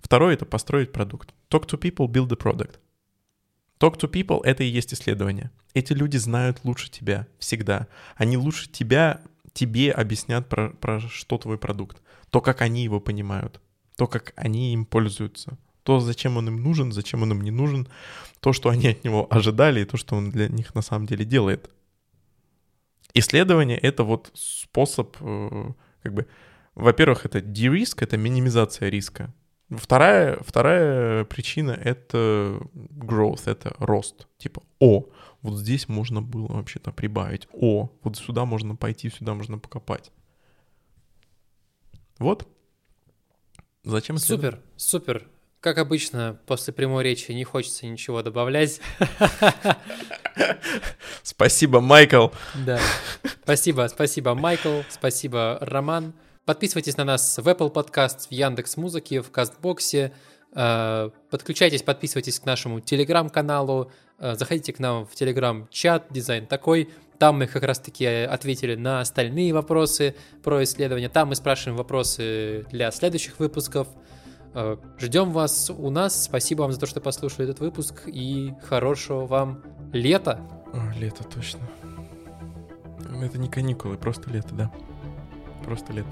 второй — это построить продукт. Talk to people, build a product. Talk to people — это и есть исследование. Эти люди знают лучше тебя всегда. Они лучше тебя, тебе объяснят про, про что твой продукт. То, как они его понимают. То, как они им пользуются. То, зачем он им нужен, зачем он им не нужен. То, что они от него ожидали, и то, что он для них на самом деле делает. Исследование — это вот способ, э, как бы, во-первых, это de-risk, это минимизация риска. Вторая, вторая причина — это growth, это рост. Типа, о, вот здесь можно было вообще-то прибавить. О, вот сюда можно пойти, сюда можно покопать. Вот. Зачем Супер, супер. Как обычно, после прямой речи не хочется ничего добавлять. Спасибо, Майкл. Да. Спасибо, спасибо, Майкл. Спасибо, Роман. Подписывайтесь на нас в Apple Podcast, в Яндекс Музыке, в Кастбоксе. Э, подключайтесь, подписывайтесь к нашему телеграм-каналу. Э, заходите к нам в телеграм-чат «Дизайн такой». Там мы как раз-таки ответили на остальные вопросы про исследования. Там мы спрашиваем вопросы для следующих выпусков. Э, ждем вас у нас. Спасибо вам за то, что послушали этот выпуск. И хорошего вам лета. О, лето, точно. Это не каникулы, просто лето, да. Просто лето.